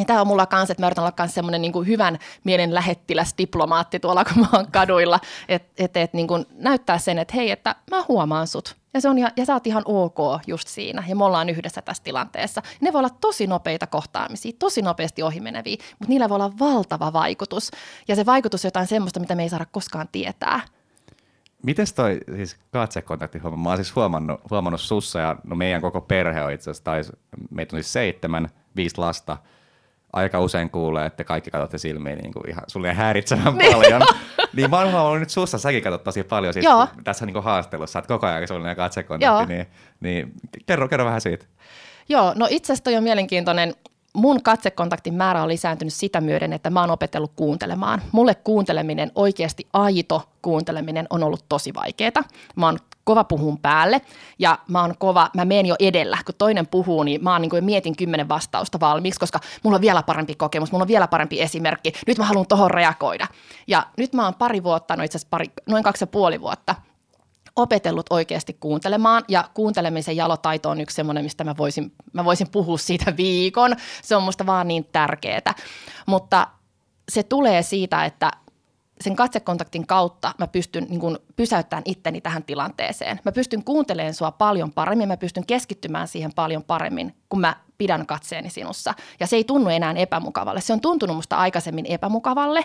Ja tämä on mulla kanssa, että mä yritän olla myös semmoinen niin hyvän mielen lähettiläs diplomaatti tuolla, kun mä oon kaduilla, että et, et, niin näyttää sen, että hei, että mä huomaan sut. Ja, se on ihan, ja sä oot ihan ok just siinä, ja me ollaan yhdessä tässä tilanteessa. Ne voi olla tosi nopeita kohtaamisia, tosi nopeasti ohimeneviä, mutta niillä voi olla valtava vaikutus. Ja se vaikutus on jotain semmoista, mitä me ei saada koskaan tietää. Mites toi siis katsekontaktihomma? Mä oon siis huomannut, huomannut sussa ja no meidän koko perhe on itse asiassa, meitä on siis seitsemän, viisi lasta – aika usein kuulee, että kaikki katsotte silmiin niin kuin ihan sulle häiritsevän *laughs* niin. paljon. niin oon huomannut nyt sussa, säkin katsot tosi paljon siis Joo. tässä niin kuin haastelussa, että koko ajan sulle katsekontakti, niin, niin kerro, kerro vähän siitä. Joo, no itse asiassa toi on mielenkiintoinen mun katsekontaktin määrä on lisääntynyt sitä myöden, että mä oon opetellut kuuntelemaan. Mulle kuunteleminen, oikeasti aito kuunteleminen on ollut tosi vaikeaa. Mä oon kova puhun päälle ja mä oon kova, mä menen jo edellä. Kun toinen puhuu, niin mä oon niin kuin mietin kymmenen vastausta valmiiksi, koska mulla on vielä parempi kokemus, mulla on vielä parempi esimerkki. Nyt mä haluan tohon reagoida. Ja nyt mä oon pari vuotta, no itse asiassa pari, noin kaksi ja puoli vuotta – opetellut oikeasti kuuntelemaan ja kuuntelemisen jalotaito on yksi semmoinen, mistä mä voisin, mä voisin puhua siitä viikon. Se on musta vaan niin tärkeää. Mutta se tulee siitä, että sen katsekontaktin kautta mä pystyn niin kuin pysäyttämään itteni tähän tilanteeseen. Mä pystyn kuuntelemaan sua paljon paremmin, mä pystyn keskittymään siihen paljon paremmin, kun mä pidän katseeni sinussa. Ja se ei tunnu enää epämukavalle. Se on tuntunut musta aikaisemmin epämukavalle,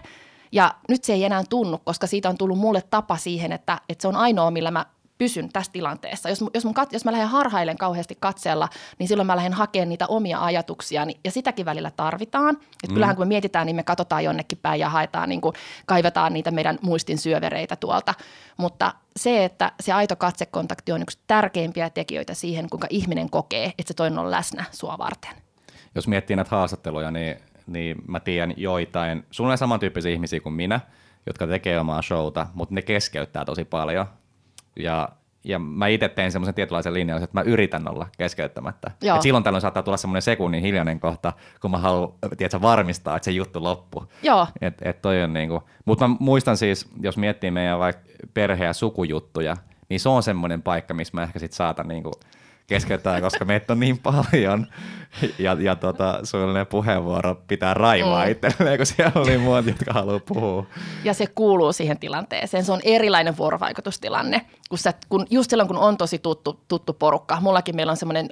ja nyt se ei enää tunnu, koska siitä on tullut mulle tapa siihen, että, että se on ainoa, millä mä pysyn tässä tilanteessa. Jos, jos, mun, jos mä lähden harhailen kauheasti katseella, niin silloin mä lähden hakemaan niitä omia ajatuksia, ja sitäkin välillä tarvitaan. Et mm. Kyllähän kun me mietitään, niin me katsotaan jonnekin päin ja haetaan, niin kuin, kaivetaan niitä meidän muistin syövereitä tuolta. Mutta se, että se aito katsekontakti on yksi tärkeimpiä tekijöitä siihen, kuinka ihminen kokee, että se toinen on läsnä sua varten. Jos miettii näitä haastatteluja, niin niin mä tiedän joitain, sulla on samantyyppisiä ihmisiä kuin minä, jotka tekee omaa showta, mutta ne keskeyttää tosi paljon. Ja ja mä itse tein semmoisen tietynlaisen linjauksen, että mä yritän olla keskeyttämättä. Joo. Et silloin tällöin saattaa tulla semmoinen sekunnin hiljainen kohta, kun mä haluan tiedätkö, varmistaa, että se juttu loppuu. Joo. Et, et toi on niinku. Mutta mä muistan siis, jos miettii meidän vaikka perhe- ja sukujuttuja, niin se on semmoinen paikka, missä mä ehkä sit saatan niinku keskeyttää, koska meitä on niin paljon. Ja, ja tota, suullinen puheenvuoro pitää raivaa mm. itselleen, kun siellä oli muut, jotka haluaa puhua. Ja se kuuluu siihen tilanteeseen. Se on erilainen vuorovaikutustilanne, kun, sä, kun just silloin, kun on tosi tuttu, tuttu porukka. Mullakin meillä on semmoinen,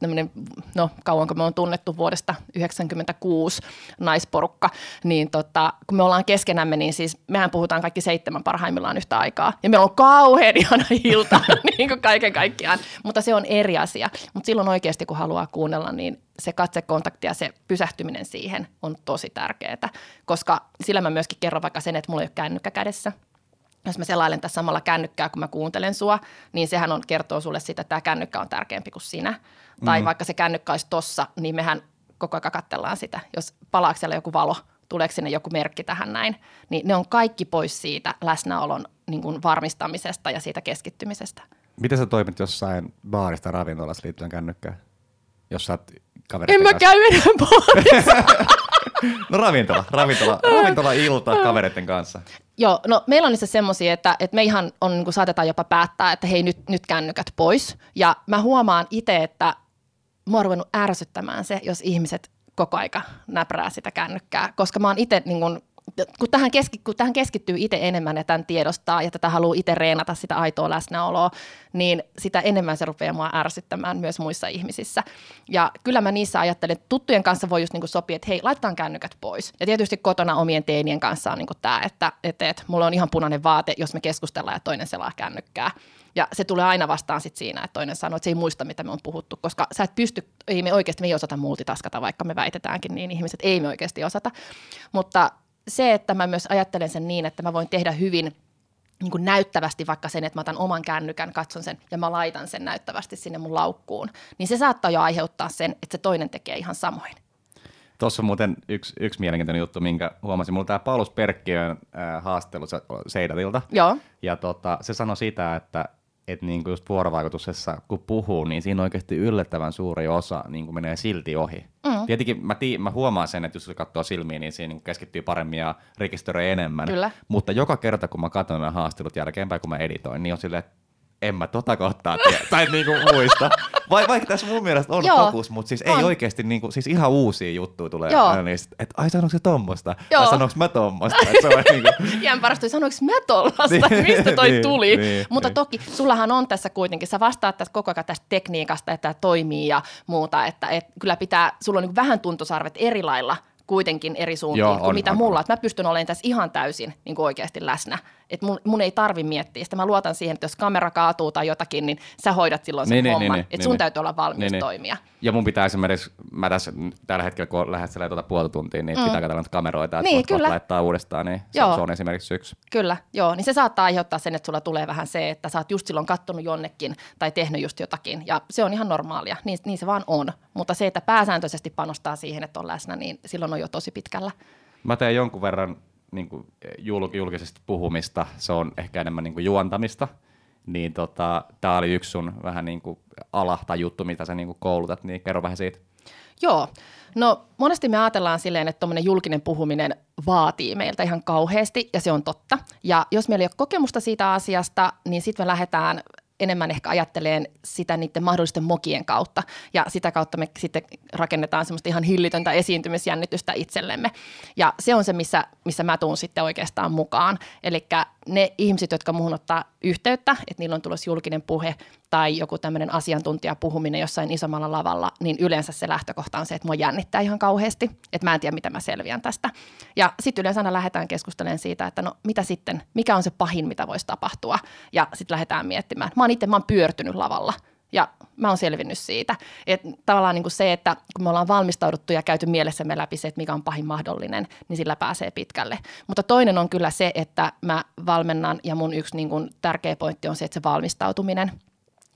niin no kauanko me on tunnettu vuodesta 1996 naisporukka, niin tota, kun me ollaan keskenämme, niin siis mehän puhutaan kaikki seitsemän parhaimmillaan yhtä aikaa. Ja meillä on kauhean ihana ilta *laughs* niin kuin kaiken kaikkiaan, mutta se on eri asia. Mutta silloin oikeasti, kun haluaa kuunnella, niin se katsekontakti ja se pysähtyminen siihen on tosi tärkeää, koska sillä mä myöskin kerron vaikka sen, että mulla ei ole kännykkä kädessä. Jos mä selailen tässä samalla kännykkää, kun mä kuuntelen sua, niin sehän on, kertoo sulle sitä, että tämä kännykkä on tärkeämpi kuin sinä. Mm. Tai vaikka se kännykkä olisi tossa, niin mehän koko ajan katsellaan sitä. Jos palaako siellä joku valo, tuleeko sinne joku merkki tähän näin, niin ne on kaikki pois siitä läsnäolon niin kuin varmistamisesta ja siitä keskittymisestä. Miten sä toimit jossain baarista ravintolassa liittyen kännykkään? Jos sä oot kavereiden En mä käy enää baarissa. *laughs* no ravintola, ravintola, ravintola ilta kavereiden kanssa. Joo, no meillä on niissä semmoisia, että, että me ihan on, niin saatetaan jopa päättää, että hei nyt, nyt kännykät pois. Ja mä huomaan itse, että mua on ruvennut ärsyttämään se, jos ihmiset koko aika näprää sitä kännykkää, koska mä oon itse niin kun tähän, keski, kun tähän keskittyy itse enemmän ja tämän tiedostaa ja tätä haluaa itse reenata sitä aitoa läsnäoloa, niin sitä enemmän se rupeaa mua ärsyttämään myös muissa ihmisissä. Ja kyllä mä niissä ajattelen, että tuttujen kanssa voi just niin kuin sopia, että hei, laitetaan kännykät pois. Ja tietysti kotona omien teinien kanssa on niin kuin tämä, että, että, että mulla on ihan punainen vaate, jos me keskustellaan ja toinen selaa kännykkää. Ja se tulee aina vastaan sit siinä, että toinen sanoo, että se ei muista, mitä me on puhuttu, koska sä et pysty, ei me oikeasti, me ei osata multitaskata, vaikka me väitetäänkin, niin ihmiset ei me oikeasti osata. Mutta se, että mä myös ajattelen sen niin, että mä voin tehdä hyvin niin kuin näyttävästi vaikka sen, että mä otan oman kännykän, katson sen ja mä laitan sen näyttävästi sinne mun laukkuun, niin se saattaa jo aiheuttaa sen, että se toinen tekee ihan samoin. Tuossa on muuten yksi, yksi mielenkiintoinen juttu, minkä huomasin. Mulla tämä Paulus Perkkiön äh, haastelu Seidatilta. Joo. Ja tota, se sanoi sitä, että että niinku just vuorovaikutuksessa, kun puhuu, niin siinä oikeasti yllättävän suuri osa niin kuin menee silti ohi. Mm. Tietenkin mä, tii, mä huomaan sen, että jos katsoo silmiin, niin siinä niin keskittyy paremmin ja rekisteröi enemmän. Kyllä. Mutta joka kerta, kun mä katson nämä haastelut jälkeenpäin, kun mä editoin, niin on silleen, että en mä tota kohtaa tiedä, tai niinku muista. Vai, vaikka tässä mun mielestä on Joo, fokus, mutta siis on. ei oikeasti, niinku, siis ihan uusia juttuja tulee Joo. aina niistä, että ai sanoiko se tommosta, Joo. vai sanoiko mä tommosta. Se on *laughs* niinku... Iän parasta, sanoiko mä tollasta, niin, mistä toi niin, tuli. Niin, mutta niin. toki, sullahan on tässä kuitenkin, sä vastaat tässä koko ajan tästä tekniikasta, että tämä toimii ja muuta, että et, kyllä pitää, sulla on niinku vähän tuntosarvet eri lailla kuitenkin eri suuntiin Joo, on, kuin mitä on, mulla. On. Että mä pystyn olemaan tässä ihan täysin niin kuin oikeasti läsnä. Että mun, mun ei tarvi miettiä. Sitten mä luotan siihen, että jos kamera kaatuu tai jotakin, niin sä hoidat silloin sen niin, niin homman. Niin, että sun niin, täytyy olla valmis niin, niin, toimia. Ja mun pitää esimerkiksi, mä tässä tällä hetkellä kun lähettelee tuota puolta tuntia, niin mm. pitää katsella kameroita, että niin, kyllä. laittaa uudestaan, niin se, joo. se on esimerkiksi yksi. Kyllä, joo. Niin se saattaa aiheuttaa sen, että sulla tulee vähän se, että sä oot just silloin kattonut jonnekin tai tehnyt just jotakin. Ja se on ihan normaalia, niin, niin se vaan on. Mutta se, että pääsääntöisesti panostaa siihen, että on läsnä, niin silloin on jo tosi pitkällä. Mä teen jonkun verran niin kuin julkisesti puhumista, se on ehkä enemmän niin kuin juontamista, niin tota, tämä oli yksi sun vähän niin kuin ala tai juttu, mitä sä niin kuin koulutat, niin kerro vähän siitä. Joo, no monesti me ajatellaan silleen, että tuommoinen julkinen puhuminen vaatii meiltä ihan kauheasti, ja se on totta. Ja jos meillä ei ole kokemusta siitä asiasta, niin sitten me lähdetään enemmän ehkä ajatteleen sitä niiden mahdollisten mokien kautta ja sitä kautta me sitten rakennetaan semmoista ihan hillitöntä esiintymisjännitystä itsellemme. Ja se on se, missä, missä mä tuun sitten oikeastaan mukaan. Eli ne ihmiset, jotka muuhun ottaa yhteyttä, että niillä on tulossa julkinen puhe tai joku tämmöinen asiantuntijapuhuminen jossain isommalla lavalla, niin yleensä se lähtökohta on se, että mua jännittää ihan kauheasti, että mä en tiedä, mitä mä selviän tästä. Ja sitten yleensä aina lähdetään keskustelemaan siitä, että no mitä sitten, mikä on se pahin, mitä voisi tapahtua, ja sitten lähdetään miettimään. Mä oon itse, mä oon pyörtynyt lavalla, ja mä oon selvinnyt siitä. Et tavallaan niin kuin se, että kun me ollaan valmistauduttu ja käyty mielessämme läpi se, että mikä on pahin mahdollinen, niin sillä pääsee pitkälle. Mutta toinen on kyllä se, että mä valmennan ja mun yksi niin kuin tärkeä pointti on se, että se valmistautuminen –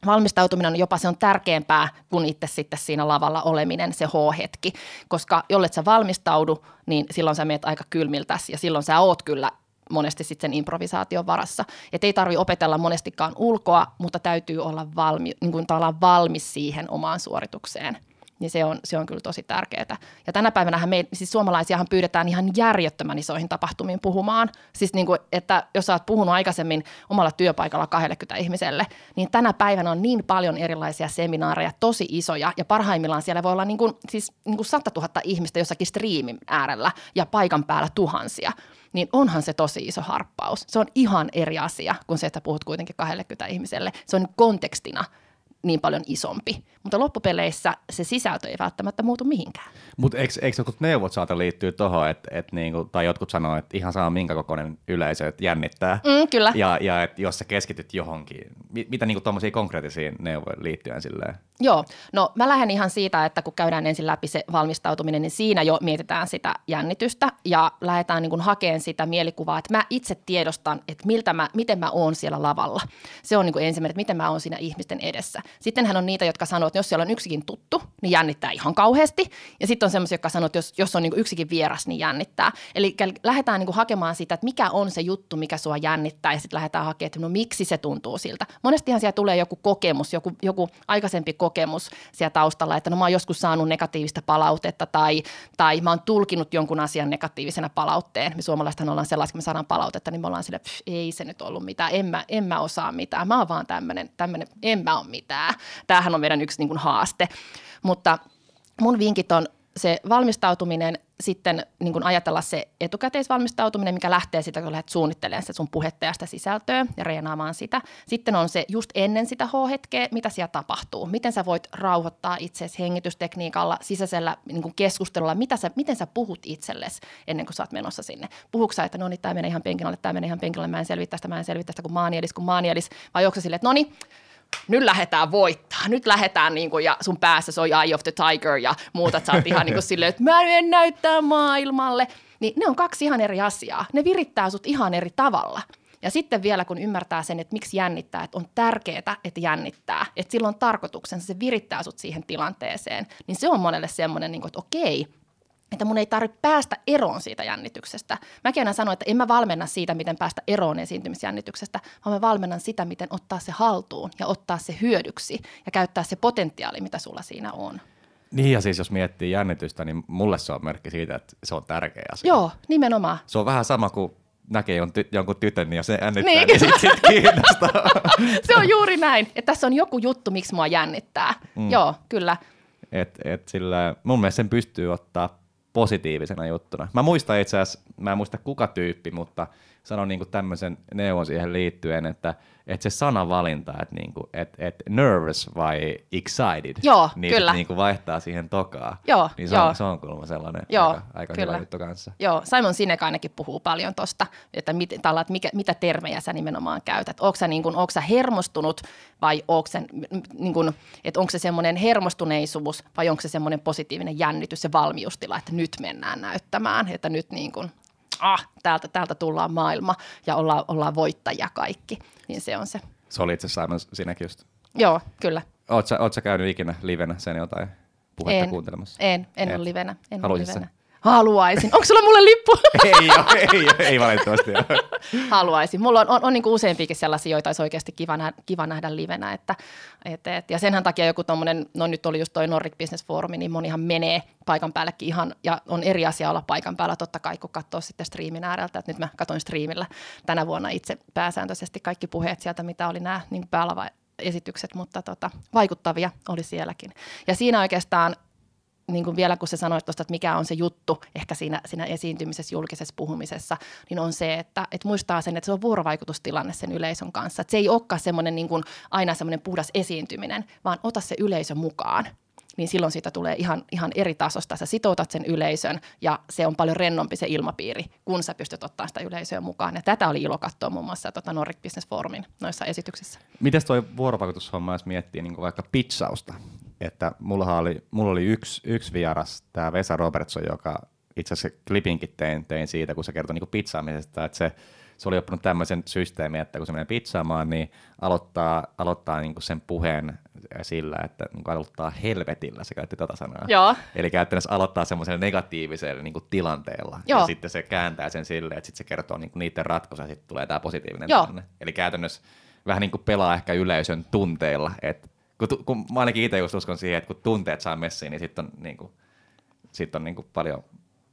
valmistautuminen on jopa se on tärkeämpää kuin itse sitten siinä lavalla oleminen, se H-hetki. Koska jollet sä valmistaudu, niin silloin sä meet aika kylmiltäs ja silloin sä oot kyllä monesti sitten sen improvisaation varassa. Että ei tarvi opetella monestikaan ulkoa, mutta täytyy olla valmi, niin kuin valmis siihen omaan suoritukseen – niin se on, se on kyllä tosi tärkeää. Ja tänä päivänä me, siis suomalaisiahan pyydetään ihan järjettömän isoihin tapahtumiin puhumaan. Siis niin kuin, että jos oot puhunut aikaisemmin omalla työpaikalla 20 ihmiselle, niin tänä päivänä on niin paljon erilaisia seminaareja, tosi isoja, ja parhaimmillaan siellä voi olla niin kuin, siis niin kuin 100 000 ihmistä jossakin striimin äärellä ja paikan päällä tuhansia niin onhan se tosi iso harppaus. Se on ihan eri asia kuin se, että puhut kuitenkin 20 ihmiselle. Se on kontekstina niin paljon isompi. Mutta loppupeleissä se sisältö ei välttämättä muutu mihinkään. Mutta eikö, eikö jotkut neuvot saata liittyä tuohon, että et niinku, tai jotkut sanoo, että ihan saa minkä kokoinen yleisö, että jännittää. Mm, kyllä. Ja, ja että jos sä keskityt johonkin, mitä niinku tuommoisia konkreettisia neuvoja liittyen silleen? Joo, no mä lähden ihan siitä, että kun käydään ensin läpi se valmistautuminen, niin siinä jo mietitään sitä jännitystä ja lähdetään niin hakemaan sitä mielikuvaa, että mä itse tiedostan, että miltä mä, miten mä oon siellä lavalla. Se on niin kuin ensimmäinen, että miten mä oon siinä ihmisten edessä. Sittenhän on niitä, jotka sanoo, että jos siellä on yksikin tuttu, niin jännittää ihan kauheasti. Ja sitten on semmoisia, jotka sanoo, että jos, jos on niin yksikin vieras, niin jännittää. Eli lähdetään niin hakemaan sitä, että mikä on se juttu, mikä sua jännittää ja sitten lähdetään hakemaan, että no miksi se tuntuu siltä. Monestihan siellä tulee joku kokemus, joku, joku aikaisempi kokemus, siellä taustalla, että no mä oon joskus saanut negatiivista palautetta tai, tai mä oon tulkinut jonkun asian negatiivisena palautteen. Me suomalaisethan ollaan sellaisia, kun me saadaan palautetta, niin me ollaan sille, ei se nyt ollut mitään, en mä, en mä osaa mitään, mä oon vaan tämmöinen, tämmöinen en mä ole mitään. Tämähän on meidän yksi niin kuin haaste. Mutta mun vinkit on se valmistautuminen, sitten niin kuin ajatella se etukäteisvalmistautuminen, mikä lähtee sitä, kun lähdet suunnittelemaan sitä sun puhetta ja sitä sisältöä ja reenaamaan sitä. Sitten on se just ennen sitä H-hetkeä, mitä siellä tapahtuu. Miten sä voit rauhoittaa itseäsi hengitystekniikalla, sisäisellä niin kuin keskustelulla, mitä sä, miten sä puhut itsellesi ennen kuin sä oot menossa sinne. Puhuuko sä, että no niin, tämä menee ihan penkin alle, tämä menee ihan penkin alle, mä en selvitä tästä, mä en selvitä tästä, kun maanielis, kun maanielis, vai onko se silleen, että no niin, nyt lähdetään voittaa, nyt lähdetään niin kuin, ja sun päässä soi Eye of the Tiger ja muuta, että sä oot ihan niin kuin *laughs* silleen, että mä en näyttää maailmalle. Niin ne on kaksi ihan eri asiaa. Ne virittää sut ihan eri tavalla. Ja sitten vielä kun ymmärtää sen, että miksi jännittää, että on tärkeää, että jännittää, että sillä on tarkoituksensa, se virittää sut siihen tilanteeseen, niin se on monelle semmoinen, niin kuin, että okei, että mun ei tarvitse päästä eroon siitä jännityksestä. Mäkin aina sanoin, että en mä valmenna siitä, miten päästä eroon esiintymisjännityksestä, vaan mä valmennan sitä, miten ottaa se haltuun ja ottaa se hyödyksi ja käyttää se potentiaali, mitä sulla siinä on. Niin ja siis jos miettii jännitystä, niin mulle se on merkki siitä, että se on tärkeä asia. Joo, nimenomaan. Se on vähän sama kuin näkee jonkun tytön, niin jos se jännittää, niin, niin sit, sit kiinnostaa. *laughs* se on juuri näin, että tässä on joku juttu, miksi mua jännittää. Mm. Joo, kyllä. Et, et sillä, mun mielestä sen pystyy ottaa positiivisena juttuna. Mä muistan itse asiassa, mä en muista kuka tyyppi, mutta sanon niin tämmöisen neuvon siihen liittyen, että, että se sanavalinta, että, niin kuin, että, että nervous vai excited, joo, niin kyllä. niin kuin vaihtaa siihen tokaa. Joo, niin se, joo. On, se on kuulemma sellainen joo, aika, aika kyllä. hyvä juttu kanssa. Joo, Simon Sinek ainakin puhuu paljon tuosta, että, mit, tällä, että mikä, mitä termejä sä nimenomaan käytät. Onko sä, niin kuin, onko sä hermostunut vai onko, sä, niin kuin, että onko se semmoinen hermostuneisuus vai onko se semmoinen positiivinen jännitys, se valmiustila, että nyt mennään näyttämään, että nyt niin kuin, ah, täältä, täältä tullaan maailma ja ollaan, ollaan voittajia kaikki, niin se on se. Se oli itse asiassa sinäkin just. Joo, kyllä. Oletko käynyt ikinä livenä sen jotain puhetta en, kuuntelemassa? En, en ole livenä. En Haluaisit livenä. Haluaisin. Onko sulla mulle lippu? *laughs* ei ole, ei, ole, ei valitettavasti *laughs* Haluaisin. Mulla on, on, on niin useampiakin sellaisia, joita olisi oikeasti kiva, nähdä, kiva nähdä livenä. Että, et, et, ja senhän takia joku tuommoinen, no nyt oli just toi Nordic Business Forum, niin monihan menee paikan päällekin ihan, ja on eri asia olla paikan päällä totta kai, kun katsoo sitten striimin ääreltä. Et nyt mä katsoin striimillä tänä vuonna itse pääsääntöisesti kaikki puheet sieltä, mitä oli nämä niin päälava esitykset, mutta tota, vaikuttavia oli sielläkin. Ja siinä oikeastaan niin kuin vielä kun sä sanoit tuosta, että mikä on se juttu ehkä siinä, siinä esiintymisessä, julkisessa puhumisessa, niin on se, että, että muistaa sen, että se on vuorovaikutustilanne sen yleisön kanssa. Että se ei olekaan semmoinen niin aina semmoinen puhdas esiintyminen, vaan ota se yleisö mukaan niin silloin siitä tulee ihan, ihan eri tasosta. Sä sitoutat sen yleisön ja se on paljon rennompi se ilmapiiri, kun sä pystyt ottaa sitä yleisöä mukaan. Ja tätä oli ilo katsoa muun muassa tuota Nordic Business Forumin noissa esityksissä. Miten toi vuorovaikutushomma, jos miettii niin vaikka pitchausta? Että mulla oli, mulla oli yksi, yksi vieras, tämä Vesa Robertson, joka itse asiassa klipinkin tein, tein siitä, kun se kertoi niin pitsaamisesta, että se se oli oppinut tämmöisen systeemin, että kun se menee pizzaamaan, niin aloittaa, aloittaa niin kuin sen puheen sillä, että niin kuin aloittaa helvetillä, se käytti tätä sanaa. Joo. Eli käytännössä aloittaa semmoisella negatiivisella niin kuin tilanteella, Joo. ja sitten se kääntää sen silleen, että sitten se kertoo niin kuin niiden ratkaisu, ja sitten tulee tämä positiivinen Joo. tilanne. Eli käytännössä vähän niin kuin pelaa ehkä yleisön tunteilla, että kun, kun mä ainakin itse just uskon siihen, että kun tunteet saa messiin, niin sitten on, niin kuin, sit on niin kuin paljon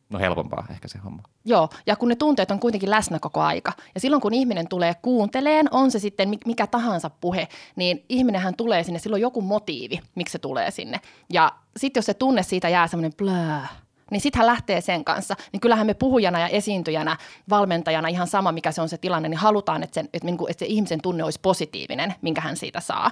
no helpompaa ehkä se homma. Joo, ja kun ne tunteet on kuitenkin läsnä koko aika. Ja silloin kun ihminen tulee kuunteleen, on se sitten mi- mikä tahansa puhe, niin ihminenhän tulee sinne, silloin joku motiivi, miksi se tulee sinne. Ja sitten jos se tunne siitä jää semmoinen blää, niin sitten hän lähtee sen kanssa. Niin kyllähän me puhujana ja esiintyjänä, valmentajana, ihan sama mikä se on se tilanne, niin halutaan, että, sen, että, niinku, että se ihmisen tunne olisi positiivinen, minkä hän siitä saa.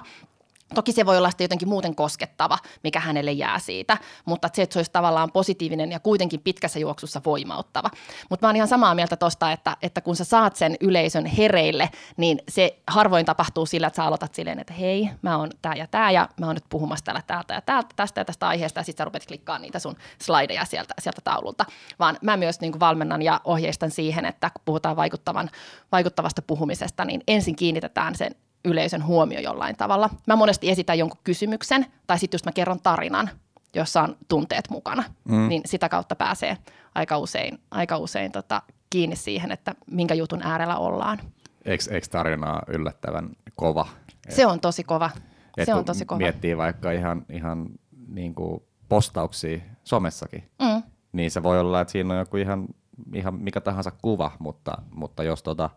Toki se voi olla sitten jotenkin muuten koskettava, mikä hänelle jää siitä, mutta se, että se olisi tavallaan positiivinen ja kuitenkin pitkässä juoksussa voimauttava. Mutta mä oon ihan samaa mieltä tosta, että, että kun sä saat sen yleisön hereille, niin se harvoin tapahtuu sillä, että sä aloitat silleen, että hei, mä oon tää ja tää ja mä oon nyt puhumassa täällä täältä ja täältä, tästä ja tästä aiheesta ja sitten sä rupeat klikkaa niitä sun slideja sieltä, sieltä taululta. Vaan mä myös niin valmennan ja ohjeistan siihen, että kun puhutaan vaikuttavan, vaikuttavasta puhumisesta, niin ensin kiinnitetään sen yleisön huomio jollain tavalla. Mä monesti esitän jonkun kysymyksen tai sitten just mä kerron tarinan, jossa on tunteet mukana, mm. niin sitä kautta pääsee aika usein, aika usein tota, kiinni siihen, että minkä jutun äärellä ollaan. Eikö, eikö tarinaa yllättävän kova? Se on tosi kova. Et Se on tosi kova. miettii vaikka ihan, ihan niin kuin postauksia somessakin, Mm. niin se voi olla, että siinä on joku ihan, ihan mikä tahansa kuva, mutta, mutta jos, tota,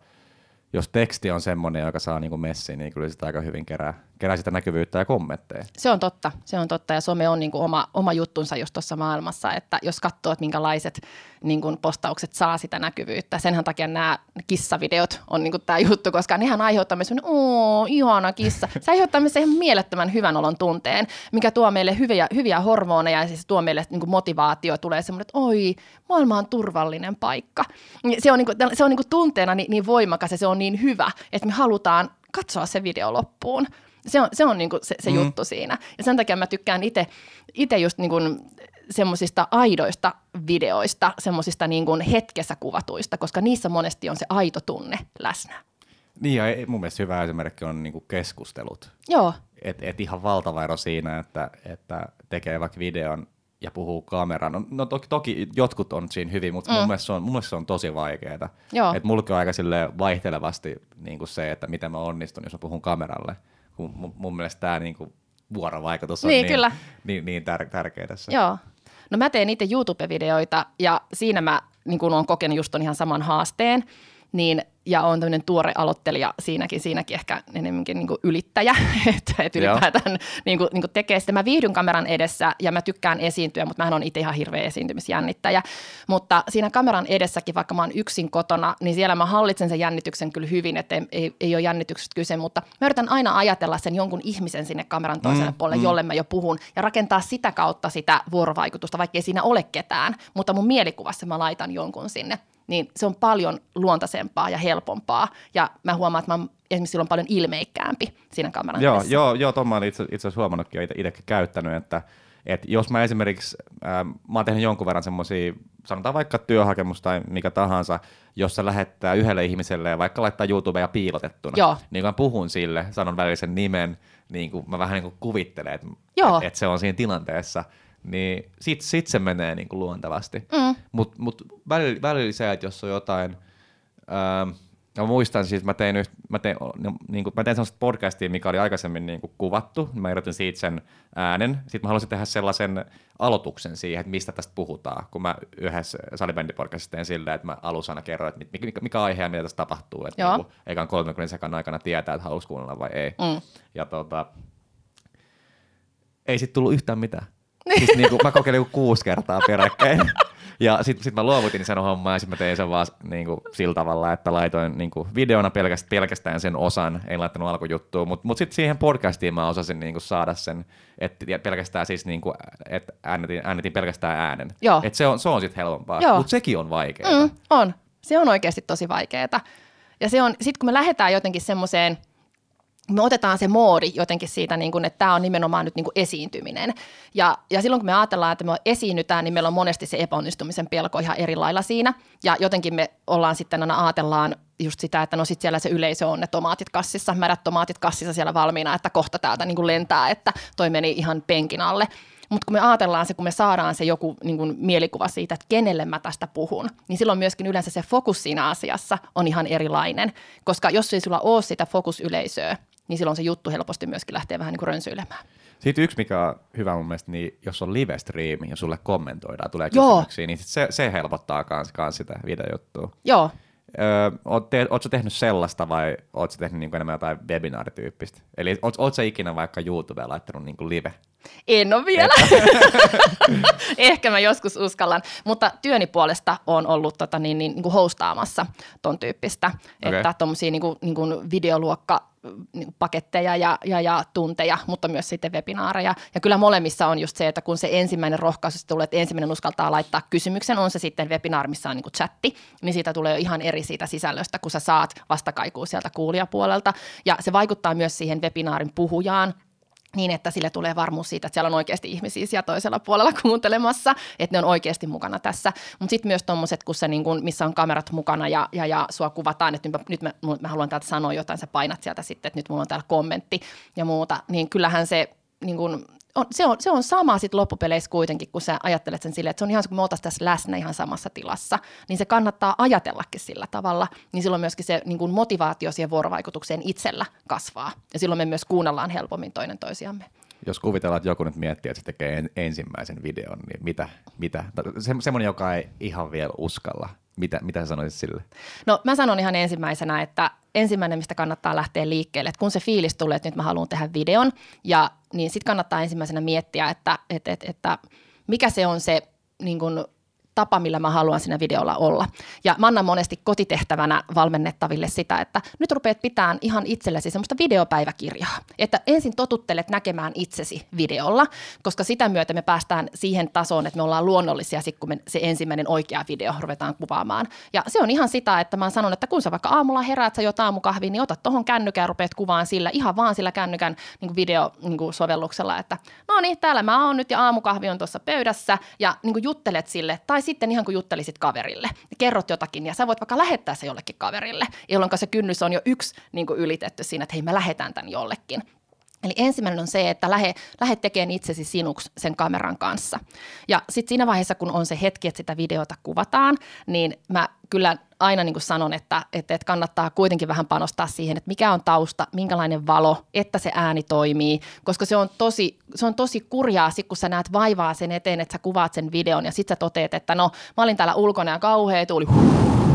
jos teksti on semmoinen, joka saa niin messiin, niin kyllä sitä aika hyvin kerää, kerää sitä näkyvyyttä ja kommentteja. Se on totta, se on totta ja some on niin kuin oma, oma juttunsa just tuossa maailmassa, että jos katsoo, että minkälaiset niin kuin postaukset saa sitä näkyvyyttä, senhän takia nämä kissavideot on niin kuin tämä juttu, koska nehän aiheuttaa meille semmoinen, oo, ihana kissa. Se aiheuttaa meille ihan mielettömän hyvän olon tunteen, mikä tuo meille hyviä, hyviä hormoneja ja siis tuo meille niin kuin motivaatio, tulee semmoinen, että oi, maailma on turvallinen paikka. Niin Se on, niin kuin, se on niin kuin tunteena niin, niin voimakas ja se on niin hyvä, että me halutaan katsoa se video loppuun. Se on, se, on niinku se, se mm. juttu siinä. Ja sen takia mä tykkään itse just niinku semmoisista aidoista videoista, semmoisista niinku hetkessä kuvatuista, koska niissä monesti on se aito tunne läsnä. Niin ja mun mielestä hyvä esimerkki on niin kuin keskustelut. Joo, Et, et ihan valtava ero siinä, että, että tekee vaikka videon ja puhuu kameraan. No, no toki, toki jotkut on siinä hyvin, mutta mm. mun, mielestä se on, mun mielestä se on tosi vaikeaa. Joo. Et mulla on aika sille vaihtelevasti niin kuin se, että miten mä onnistun, jos mä puhun kameralle. Kun mun, mun mielestä tämä niin kuin vuorovaikutus on Niin, niin, kyllä. niin, niin tär, tärkeä tässä. Joo. No mä teen itse YouTube-videoita ja siinä mä niin kun olen kokenut just ihan saman haasteen. Niin, ja on tämmöinen tuore aloittelija siinäkin, siinäkin ehkä enemmänkin niin ylittäjä, *laughs* että, Joo. ylipäätään niin kuin, niin kuin tekee sitä. Mä viihdyn kameran edessä ja mä tykkään esiintyä, mutta mä on itse ihan hirveä esiintymisjännittäjä. Mutta siinä kameran edessäkin, vaikka mä oon yksin kotona, niin siellä mä hallitsen sen jännityksen kyllä hyvin, että ei, ei, ei ole jännityksestä kyse, mutta mä yritän aina ajatella sen jonkun ihmisen sinne kameran toiselle mm, puolelle, mm. jolle mä jo puhun, ja rakentaa sitä kautta sitä vuorovaikutusta, vaikka ei siinä ole ketään, mutta mun mielikuvassa mä laitan jonkun sinne niin se on paljon luontaisempaa ja helpompaa. Ja mä huomaan, että mä oon esimerkiksi silloin paljon ilmeikkäämpi siinä kameran Joo, edessä. joo, joo tuon mä olen itse, itse asiassa huomannutkin ja itsekin käyttänyt, että, että jos mä esimerkiksi, ähm, mä oon tehnyt jonkun verran semmoisia, sanotaan vaikka työhakemus tai mikä tahansa, jossa lähettää yhdelle ihmiselle ja vaikka laittaa YouTubea piilotettuna, Joo. niin kun mä puhun sille, sanon välisen nimen, niin kuin mä vähän niin kuin kuvittelen, että, että se on siinä tilanteessa, niin sit, sit se menee niin kuin luontevasti. Mm. Mutta mut välillä, välillä se, että jos on jotain, ähm, mä muistan siis, mä tein, yht, mä tein, no, niin kuin, mä tein sellaista podcastia, mikä oli aikaisemmin niin kuin kuvattu, mä irrotin siitä sen äänen, sitten mä halusin tehdä sellaisen aloituksen siihen, että mistä tästä puhutaan, kun mä yhdessä salibändipodcastissa tein silleen, että mä alussa aina kerroin, että mikä, mikä aihe ja mitä tässä tapahtuu, että Joo. niin kuin, ekan 30 sekunnin aikana tietää, että haluaisi kuunnella vai ei. Mm. Ja tota, ei sitten tullut yhtään mitään. Siis niinku, mä kokeilin joku kuusi kertaa peräkkäin. Ja sitten sit mä luovutin sen homman ja sitten mä tein sen vaan niinku, sillä tavalla, että laitoin niinku, videona pelkästään, pelkästään sen osan, en laittanut alkujuttua, mutta mut sitten siihen podcastiin mä osasin niinku, saada sen, että pelkästään siis, niinku, että äänetin, äänetin pelkästään äänen. Joo. Et se on, se on sitten helpompaa, mutta sekin on vaikeaa. Mm, on. Se on oikeasti tosi vaikeaa. Ja se on, sit kun me lähdetään jotenkin semmoiseen me otetaan se moodi jotenkin siitä, niin kuin, että tämä on nimenomaan nyt niin kuin esiintyminen. Ja, ja silloin kun me ajatellaan, että me esiinnytään, niin meillä on monesti se epäonnistumisen pelko ihan eri lailla siinä. Ja jotenkin me ollaan sitten aina ajatellaan just sitä, että no sitten siellä se yleisö on ne tomaatit kassissa, märät tomaatit kassissa siellä valmiina, että kohta täältä niin kuin lentää, että toi meni ihan penkin alle. Mutta kun me ajatellaan se, kun me saadaan se joku niin kuin mielikuva siitä, että kenelle mä tästä puhun, niin silloin myöskin yleensä se fokus siinä asiassa on ihan erilainen. Koska jos ei sulla ole sitä fokusyleisöä, niin silloin se juttu helposti myöskin lähtee vähän niin kuin rönsyilemään. Sitten yksi, mikä on hyvä mun mielestä, niin jos on live-striimi ja sulle kommentoidaan, tulee kysymyksiä, Joo. niin se, se helpottaa kans, kans sitä videojuttua. Joo, Öö, oot te, ootko tehnyt sellaista vai ootko tehnyt niin enemmän jotain webinaarityyppistä? Eli ootko ikinä vaikka YouTubeen laittanut niin live? En ole vielä. *laughs* Ehkä mä joskus uskallan, mutta työni puolesta on ollut tota, niin, niin, niin kuin hostaamassa ton tyyppistä, okay. että tuommoisia niin niin kuin videoluokka niin paketteja ja, ja, ja tunteja, mutta myös sitten webinaareja. Ja kyllä molemmissa on just se, että kun se ensimmäinen rohkaisu tulee, että ensimmäinen uskaltaa laittaa kysymyksen, on se sitten webinaari, missä on niin kuin chatti, niin siitä tulee ihan eri siitä sisällöstä, kun sä saat vastakaikua sieltä kuulijapuolelta. Ja se vaikuttaa myös siihen webinaarin puhujaan, niin, että sille tulee varmuus siitä, että siellä on oikeasti ihmisiä siellä toisella puolella kuuntelemassa, että ne on oikeasti mukana tässä. Mutta sitten myös tuommoiset, kun se, niin kun, missä on kamerat mukana ja, ja, ja sua kuvataan, että nyt, nyt mä, mä haluan täältä sanoa jotain, sä painat sieltä sitten, että nyt mulla on täällä kommentti ja muuta, niin kyllähän se niin kun, on, se, on, se on sama sitten loppupeleissä kuitenkin, kun sä ajattelet sen silleen, että se on ihan kun me oltaisiin tässä läsnä ihan samassa tilassa, niin se kannattaa ajatellakin sillä tavalla, niin silloin myöskin se niin kuin motivaatio siihen vuorovaikutukseen itsellä kasvaa, ja silloin me myös kuunnellaan helpommin toinen toisiamme. Jos kuvitellaan, että joku nyt miettii, että se tekee ensimmäisen videon, niin mitä, mitä? Se, semmoinen, joka ei ihan vielä uskalla mitä, mitä sä sanoisit sille? No mä sanon ihan ensimmäisenä, että ensimmäinen, mistä kannattaa lähteä liikkeelle, että kun se fiilis tulee, että nyt mä haluan tehdä videon, ja niin sitten kannattaa ensimmäisenä miettiä, että, että, että, että mikä se on se niin kun, tapa, millä mä haluan siinä videolla olla. Ja mä annan monesti kotitehtävänä valmennettaville sitä, että nyt rupeat pitämään ihan itsellesi semmoista videopäiväkirjaa. Että ensin totuttelet näkemään itsesi videolla, koska sitä myötä me päästään siihen tasoon, että me ollaan luonnollisia sit, kun me se ensimmäinen oikea video ruvetaan kuvaamaan. Ja se on ihan sitä, että mä sanon, että kun sä vaikka aamulla heräät, sä jo aamukahvi, niin ota tuohon kännykään ja rupeat kuvaan sillä, ihan vaan sillä kännykän niin videosovelluksella, että no niin, täällä mä oon nyt ja aamukahvi on tuossa pöydässä ja niin juttelet sille, tai sitten ihan kuin juttelisit kaverille. Kerrot jotakin ja sä voit vaikka lähettää se jollekin kaverille, jolloin se kynnys on jo yksi niin kuin ylitetty siinä, että hei mä lähetän tämän jollekin. Eli ensimmäinen on se, että lähde, lähde tekemään itsesi sinuksi sen kameran kanssa. Ja sitten siinä vaiheessa, kun on se hetki, että sitä videota kuvataan, niin mä kyllä aina niin kuin sanon, että, että, että kannattaa kuitenkin vähän panostaa siihen, että mikä on tausta, minkälainen valo, että se ääni toimii, koska se on tosi, se on tosi kurjaa, sit kun sä näet vaivaa sen eteen, että sä kuvaat sen videon ja sitten sä toteet, että no mä olin täällä ulkona ja kauhea tuuli,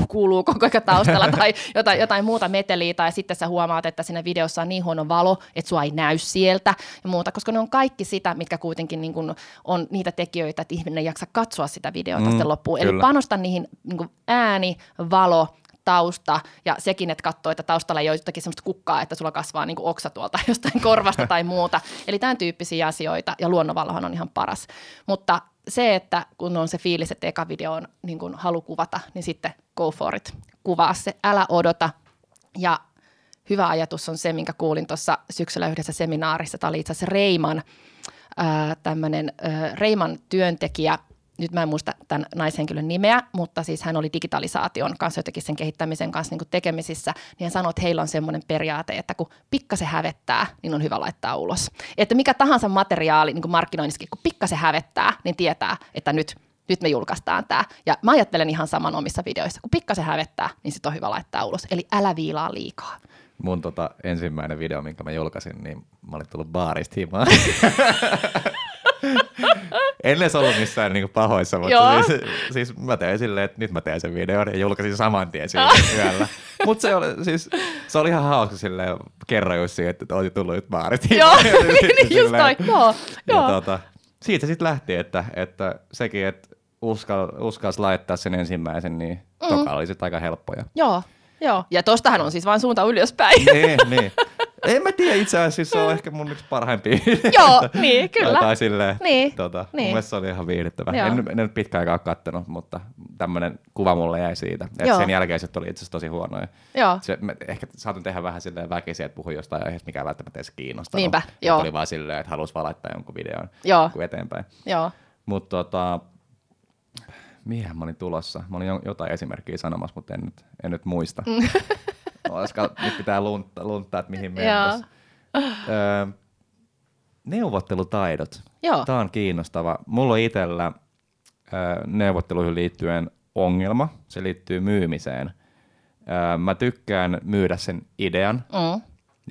kuuluu koko ajan taustalla tai jotain, jotain muuta meteliä tai sitten sä huomaat, että siinä videossa on niin huono valo, että sua ei näy sieltä ja muuta, koska ne on kaikki sitä, mitkä kuitenkin niin kuin on niitä tekijöitä, että ihminen ei jaksa katsoa sitä videota mm, sitten loppuun. Kyllä. Eli panosta niihin niin kuin ääni, valo, tausta ja sekin, että katsoo, että taustalla ei ole jotakin sellaista kukkaa, että sulla kasvaa niin kuin oksa tuolta *laughs* jostain korvasta tai muuta. Eli tämän tyyppisiä asioita ja luonnonvalohan on ihan paras. Mutta se, että kun on se fiilis, että eka video on niin kuin halu kuvata, niin sitten go for it. Kuvaa se, älä odota. Ja hyvä ajatus on se, minkä kuulin tuossa syksyllä yhdessä seminaarissa. Tämä oli itse asiassa Reiman, tämmöinen Reiman työntekijä, nyt mä en muista tämän naishenkilön nimeä, mutta siis hän oli digitalisaation kanssa jotenkin sen kehittämisen kanssa niin tekemisissä, niin hän sanoi, että heillä on semmoinen periaate, että kun pikkasen hävettää, niin on hyvä laittaa ulos. Että mikä tahansa materiaali niin markkinoinnissakin, kun pikkasen hävettää, niin tietää, että nyt nyt me julkaistaan tämä. Ja mä ajattelen ihan saman omissa videoissa, kun pikkasen hävettää, niin sit on hyvä laittaa ulos. Eli älä viilaa liikaa. Mun tota, ensimmäinen video, minkä mä julkaisin, niin mä olin tullut baarista himaan. *laughs* *laughs* en edes ollut missään niinku pahoissa, mutta siis, siis, mä tein silleen, että nyt mä teen sen videon ja julkaisin saman tien sillä *laughs* yöllä. Mutta se oli, siis, se oli ihan hauska silleen, kerran just siihen, että olet tullut nyt baarit. Joo, *laughs* niin just toi, joo. Ja Tota, siitä sitten lähti, että, että sekin, että uskal, uskalsi laittaa sen ensimmäisen, niin mm. toka oli sitten aika helppoja. Joo, joo. Ja tostahan on siis vain suunta ylöspäin. niin, niin. En mä tiedä, itse asiassa se on ehkä mun yksi parhaimpia. *laughs* Joo, niin, kyllä. Tai silleen, Niin, tota, niin. mun mielestä se oli ihan viihdyttävä. Joo. En, en nyt pitkään aikaa kattonut, mutta tämmöinen kuva mulle jäi siitä. Et sen jälkeen se oli itse asiassa tosi huonoja. Joo, Se, mä ehkä saatan tehdä vähän silleen väkisin, että puhun jostain aiheesta, mikä ei välttämättä edes kiinnostanut. Niinpä, joo. Oli vaan silleen, että halusi valaittaa jonkun videon joo, eteenpäin. joo. Mutta tota, mihin mä olin tulossa? Mä olin jo- jotain esimerkkiä sanomassa, mutta en nyt, en nyt muista. *laughs* Olisiko, nyt pitää lunttaa, lunttaa että mihin mennään. Öö, neuvottelutaidot. Joo. Tämä on kiinnostava. Mulla on itsellä öö, neuvotteluihin liittyen ongelma. Se liittyy myymiseen. Öö, mä tykkään myydä sen idean Mm.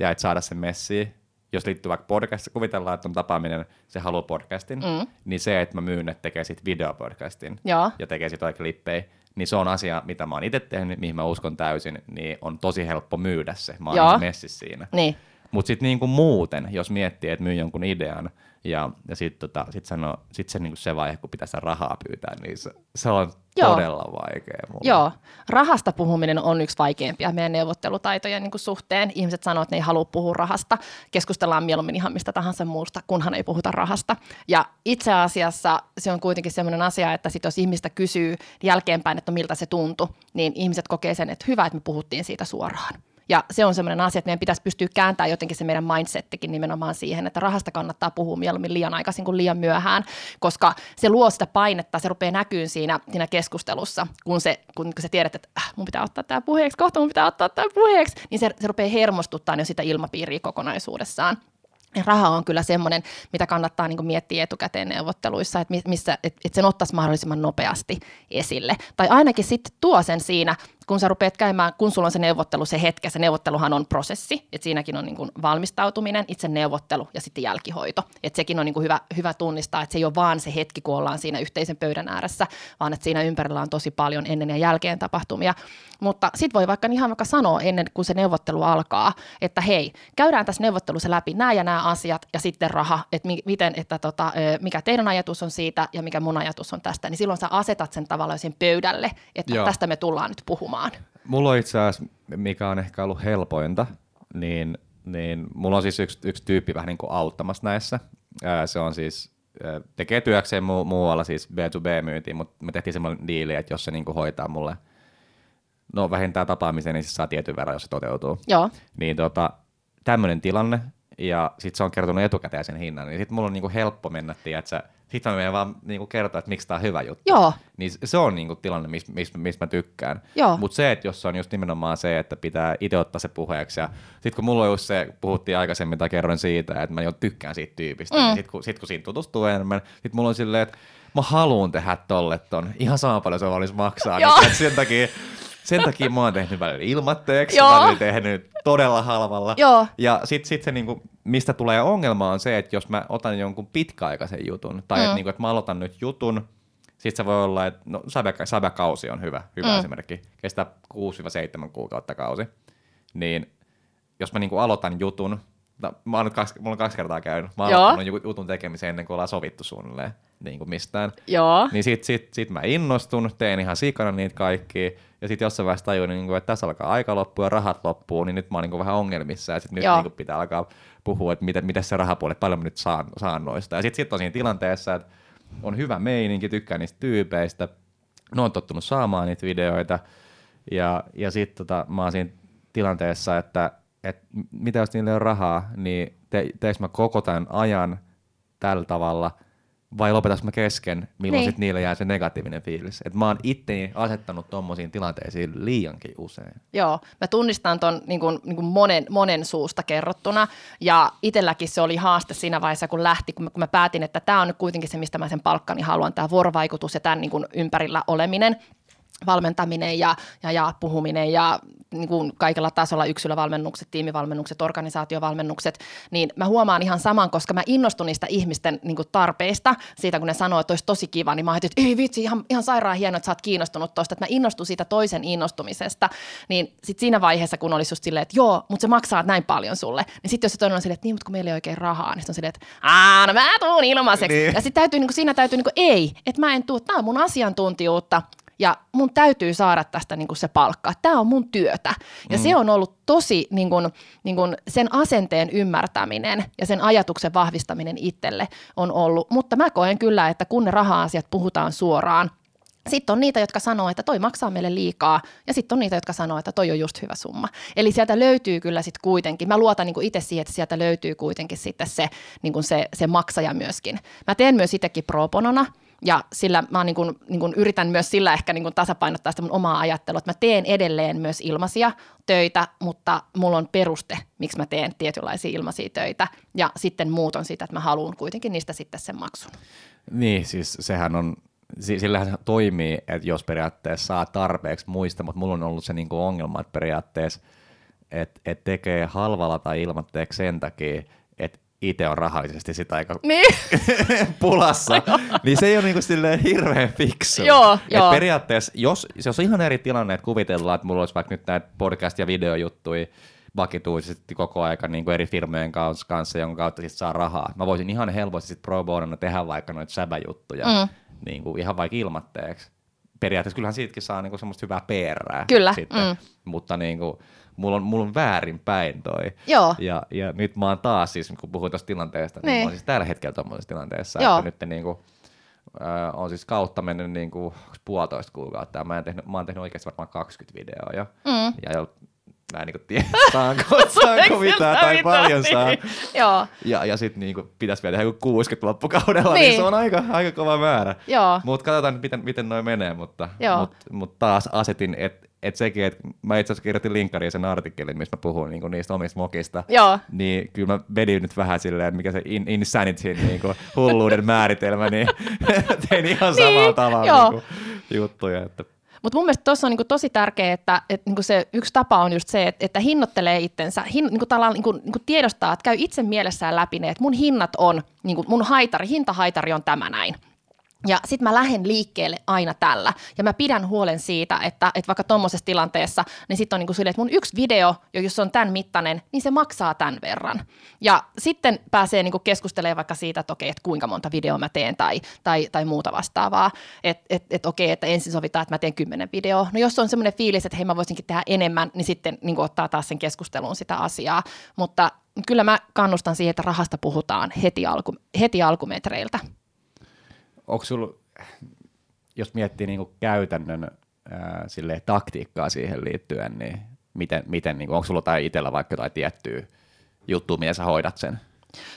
ja et saada sen messiin. Jos liittyy vaikka podcast, kuvitellaan, että on tapaaminen, se haluaa podcastin, Mm. niin se, että mä myyn, että tekee sit videopodcastin Joo. ja tekee sit vaikka klippejä, niin se on asia, mitä mä oon itse tehnyt, mihin mä uskon täysin, niin on tosi helppo myydä se. Mä oon messissä siinä. Niin. Mutta sitten niinku muuten, jos miettii, että myy jonkun idean ja, ja sitten tota, sit sano, sit se, niinku se vaihe, kun pitää sitä rahaa pyytää, niin se, se on Joo. todella vaikea mulle. Joo, rahasta puhuminen on yksi vaikeimpia meidän neuvottelutaitojen niin kuin suhteen. Ihmiset sanoo, että ne ei halua puhua rahasta. Keskustellaan mieluummin ihan mistä tahansa muusta, kunhan ei puhuta rahasta. Ja itse asiassa se on kuitenkin sellainen asia, että sit jos ihmistä kysyy jälkeenpäin, että miltä se tuntui, niin ihmiset kokee sen, että hyvä, että me puhuttiin siitä suoraan. Ja se on semmoinen asia, että meidän pitäisi pystyä kääntämään jotenkin se meidän mindsettikin nimenomaan siihen, että rahasta kannattaa puhua mieluummin liian aikaisin kuin liian myöhään, koska se luo sitä painetta, se rupeaa näkyyn siinä, siinä keskustelussa, kun, se, kun sä tiedät, että äh, mun pitää ottaa tämä puheeksi, kohta mun pitää ottaa tämä puheeksi, niin se, se rupeaa hermostuttaa jo sitä ilmapiiriä kokonaisuudessaan. Ja raha on kyllä semmoinen, mitä kannattaa niin miettiä etukäteen neuvotteluissa, että, mi- missä, että, että sen ottaisi mahdollisimman nopeasti esille. Tai ainakin sitten tuo sen siinä, kun sä rupeat käymään, kun sulla on se neuvottelu se hetke, se neuvotteluhan on prosessi, että siinäkin on niin kuin valmistautuminen, itse neuvottelu ja sitten jälkihoito. Että sekin on niin kuin hyvä, hyvä tunnistaa, että se ei ole vaan se hetki, kun ollaan siinä yhteisen pöydän ääressä, vaan että siinä ympärillä on tosi paljon ennen ja jälkeen tapahtumia. Mutta sitten voi vaikka ihan vaikka sanoa ennen kuin se neuvottelu alkaa, että hei, käydään tässä neuvottelussa läpi nämä ja nämä asiat ja sitten raha, että mi- miten, että tota, mikä teidän ajatus on siitä ja mikä mun ajatus on tästä, niin silloin sä asetat sen tavallaan sen pöydälle, että Joo. tästä me tullaan nyt puhumaan. Mulla on itse asiassa, mikä on ehkä ollut helpointa, niin, niin mulla on siis yksi, yksi tyyppi vähän niin kuin auttamassa näissä. Ää, se on siis, ää, tekee työkseen mu- muualla siis B2B-myyntiin, mutta me tehtiin semmoinen diili, että jos se niin kuin hoitaa mulle, no vähintään tapaamisen, niin se saa tietyn verran, jos se toteutuu. Joo, Niin tota, tämmöinen tilanne, ja sitten se on kertonut etukäteen sen hinnan, niin sitten mulla on niinku helppo mennä, tiedätkö, sitten mä menen vaan niinku kertoa, että miksi tämä on hyvä juttu. joo, Niin se on niinku tilanne, mistä mis, mis mä tykkään. Mutta se, että jos on just nimenomaan se, että pitää itse ottaa se puheeksi. Ja sitten kun mulla on just se, puhuttiin aikaisemmin tai kerroin siitä, että mä jo tykkään siitä tyypistä. Mm. Niin sitten kun, sit, kun siinä tutustuu enemmän, sitten mulla on silleen, että mä haluan tehdä tolle ton. Ihan sama paljon se olisi maksaa. Niin, sen takia, sen takia mä oon tehnyt välillä ilmatteeksi, Joo. välillä tehnyt todella halvalla. Joo. Ja sitten sit se, niinku, mistä tulee ongelma on se, että jos mä otan jonkun pitkäaikaisen jutun, tai mm. että niinku, et mä aloitan nyt jutun, sitten se voi olla, että no, säbä, säbäkausi on hyvä, hyvä mm. esimerkki, kestää 6-7 kuukautta kausi, niin jos mä niinku aloitan jutun, no, mä oon kaksi, mulla on kaksi kertaa käynyt, mä oon Joo. aloittanut ju- jutun tekemisen ennen kuin ollaan sovittu suunnilleen niin kuin mistään. joo, Niin sit, sit, sit mä innostun, teen ihan sikana niitä kaikkia, ja sitten jossain vaiheessa tajuin, niin kuin, että tässä alkaa aika loppua ja rahat loppuu, niin nyt mä oon niin kuin vähän ongelmissa, ja sitten nyt niin kuin pitää alkaa puhua, että miten, miten se rahapuoli, paljon mä nyt saan, saan noista. Ja sitten sit on siinä tilanteessa, että on hyvä meininki, tykkään niistä tyypeistä, ne on tottunut saamaan niitä videoita, ja, ja sitten tota, mä oon siinä tilanteessa, että, että mitä jos niille on rahaa, niin te, teekö mä koko tämän ajan tällä tavalla, vai lopetas mä kesken, milloin Niin. sitten niille jää se negatiivinen fiilis. Et mä oon itteni asettanut tommosiin tilanteisiin liiankin usein. Joo, mä tunnistan ton niin kuin, niin kuin monen, monen suusta kerrottuna ja itselläkin se oli haaste siinä vaiheessa, kun lähti, kun mä, kun mä päätin, että tämä on nyt kuitenkin se, mistä mä sen palkkani haluan, tämä vuorovaikutus ja tämän niin kuin ympärillä oleminen valmentaminen ja, ja, ja puhuminen ja niin kuin kaikella tasolla yksilövalmennukset, tiimivalmennukset, organisaatiovalmennukset, niin mä huomaan ihan saman, koska mä innostun niistä ihmisten niin kuin tarpeista, siitä kun ne sanoo, että olisi tosi kiva, niin mä ajattelin, että ei vitsi, ihan, ihan sairaan hienoa, että sä oot kiinnostunut tosta, että mä innostun siitä toisen innostumisesta, niin sitten siinä vaiheessa, kun olisi just silleen, että joo, mutta se maksaa näin paljon sulle, niin sitten jos se toinen on silleen, että niin, mutta kun meillä ei oikein rahaa, niin sit on silleen, että aah, no mä tuun ilmaiseksi. Niin. Ja sitten täytyy, niin kuin, siinä täytyy, niin kuin, ei, että mä en tuu, tämä on mun asiantuntijuutta, ja mun täytyy saada tästä niin kuin se palkka. Tämä on mun työtä. Ja mm. se on ollut tosi niin kuin, niin kuin sen asenteen ymmärtäminen ja sen ajatuksen vahvistaminen itselle on ollut. Mutta mä koen kyllä, että kun ne raha-asiat puhutaan suoraan, sitten on niitä, jotka sanoo, että toi maksaa meille liikaa, ja sitten on niitä, jotka sanoo, että toi on just hyvä summa. Eli sieltä löytyy kyllä sitten kuitenkin, mä luotan niin itse siihen, että sieltä löytyy kuitenkin sitten se, niin se, se maksaja myöskin. Mä teen myös itsekin pro bonona, ja sillä mä niin kuin, niin kuin yritän myös sillä ehkä niin kuin tasapainottaa sitä mun omaa ajattelua, että mä teen edelleen myös ilmaisia töitä, mutta mulla on peruste, miksi mä teen tietynlaisia ilmaisia töitä. Ja sitten muut on sitä, että mä haluan kuitenkin niistä sitten sen maksun. Niin, siis sehän on sillähän toimii, että jos periaatteessa saa tarpeeksi muista, mutta mulla on ollut se niinku ongelma, että periaatteessa että et tekee halvalla tai ilmatteeksi sen takia, itse on rahallisesti sitä aika niin. *laughs* pulassa, niin se ei ole niinku silleen hirveän fiksu. Joo, Et joo. periaatteessa, jos, se on ihan eri tilanne, että kuvitellaan, että mulla olisi vaikka nyt näitä podcast- ja videojuttuja vakituisesti koko aika niin kuin eri firmojen kanssa, jonka kautta sit saa rahaa. Mä voisin ihan helposti sit pro bonona tehdä vaikka noita säbäjuttuja, mm. niin kuin ihan vaikka ilmatteeksi. Periaatteessa kyllähän siitäkin saa niin kuin semmoista hyvää perää. Kyllä, Sitten. mm. Mutta niin kuin, mulla on, mulla on väärin päin toi. Joo. Ja, ja nyt mä oon taas, siis kun puhuin tuosta tilanteesta, niin, Niin. niin mä oon siis tällä hetkellä tuommoisessa tilanteessa, Joo. että nyt niin kuin, äh, on siis kautta mennyt niin kuin puolitoista kuukautta ja mä, en tehnyt, mä oon tehnyt oikeasti varmaan 20 videoa jo. Mm. Ja mä en niin tiedä, *laughs* saanko, saanko mitään tai paljon saan. Niin. Joo, Ja, ja sitten niinku pitäisi vielä tehdä joku 60 loppukaudella, niin, Niin. niin se on aika, aika kova määrä. Mutta katsotaan, miten, miten noin menee, mutta mut, mut taas asetin, että et sekin, että mä itse asiassa kirjoitin linkkariin sen artikkelin, missä mä puhun niinku niistä omista mokista, joo. niin kyllä mä vedin nyt vähän silleen, että mikä se in, insanity, niinku, hulluuden määritelmä, niin *laughs* tein ihan samalla Niin, tavalla joo. niinku, juttuja. Että, Mutta mun mielestä tuossa on niinku tosi tärkeää, että, että niinku se yksi tapa on just se, että, että hinnoittelee itsensä, hin, niinku tavallaan niinku, niinku tiedostaa, että käy itse mielessään läpi ne, että mun hinnat on, niinku mun haitari, hintahaitari on tämä näin. Ja sitten mä lähden liikkeelle aina tällä. Ja mä pidän huolen siitä, että, että vaikka tuommoisessa tilanteessa, niin sitten on niin kuin silleen, että mun yksi video, jo jos se on tämän mittainen, niin se maksaa tämän verran. Ja sitten pääsee niin kuin keskustelemaan vaikka siitä, että okei, että kuinka monta videoa mä teen tai, tai, tai muuta vastaavaa. Että et, et okei, että ensin sovitaan, että mä teen kymmenen videoa. No jos on semmoinen fiilis, että hei mä voisinkin tehdä enemmän, niin sitten niin kuin ottaa taas sen keskusteluun sitä asiaa. Mutta kyllä mä kannustan siihen, että rahasta puhutaan heti, alku, heti alkumetreiltä. Onko sulla, jos miettii niinku käytännön ää, silleen, taktiikkaa siihen liittyen, niin miten, miten niinku, onko sulla tai itsellä vaikka jotain tiettyä juttua, miten sä hoidat sen?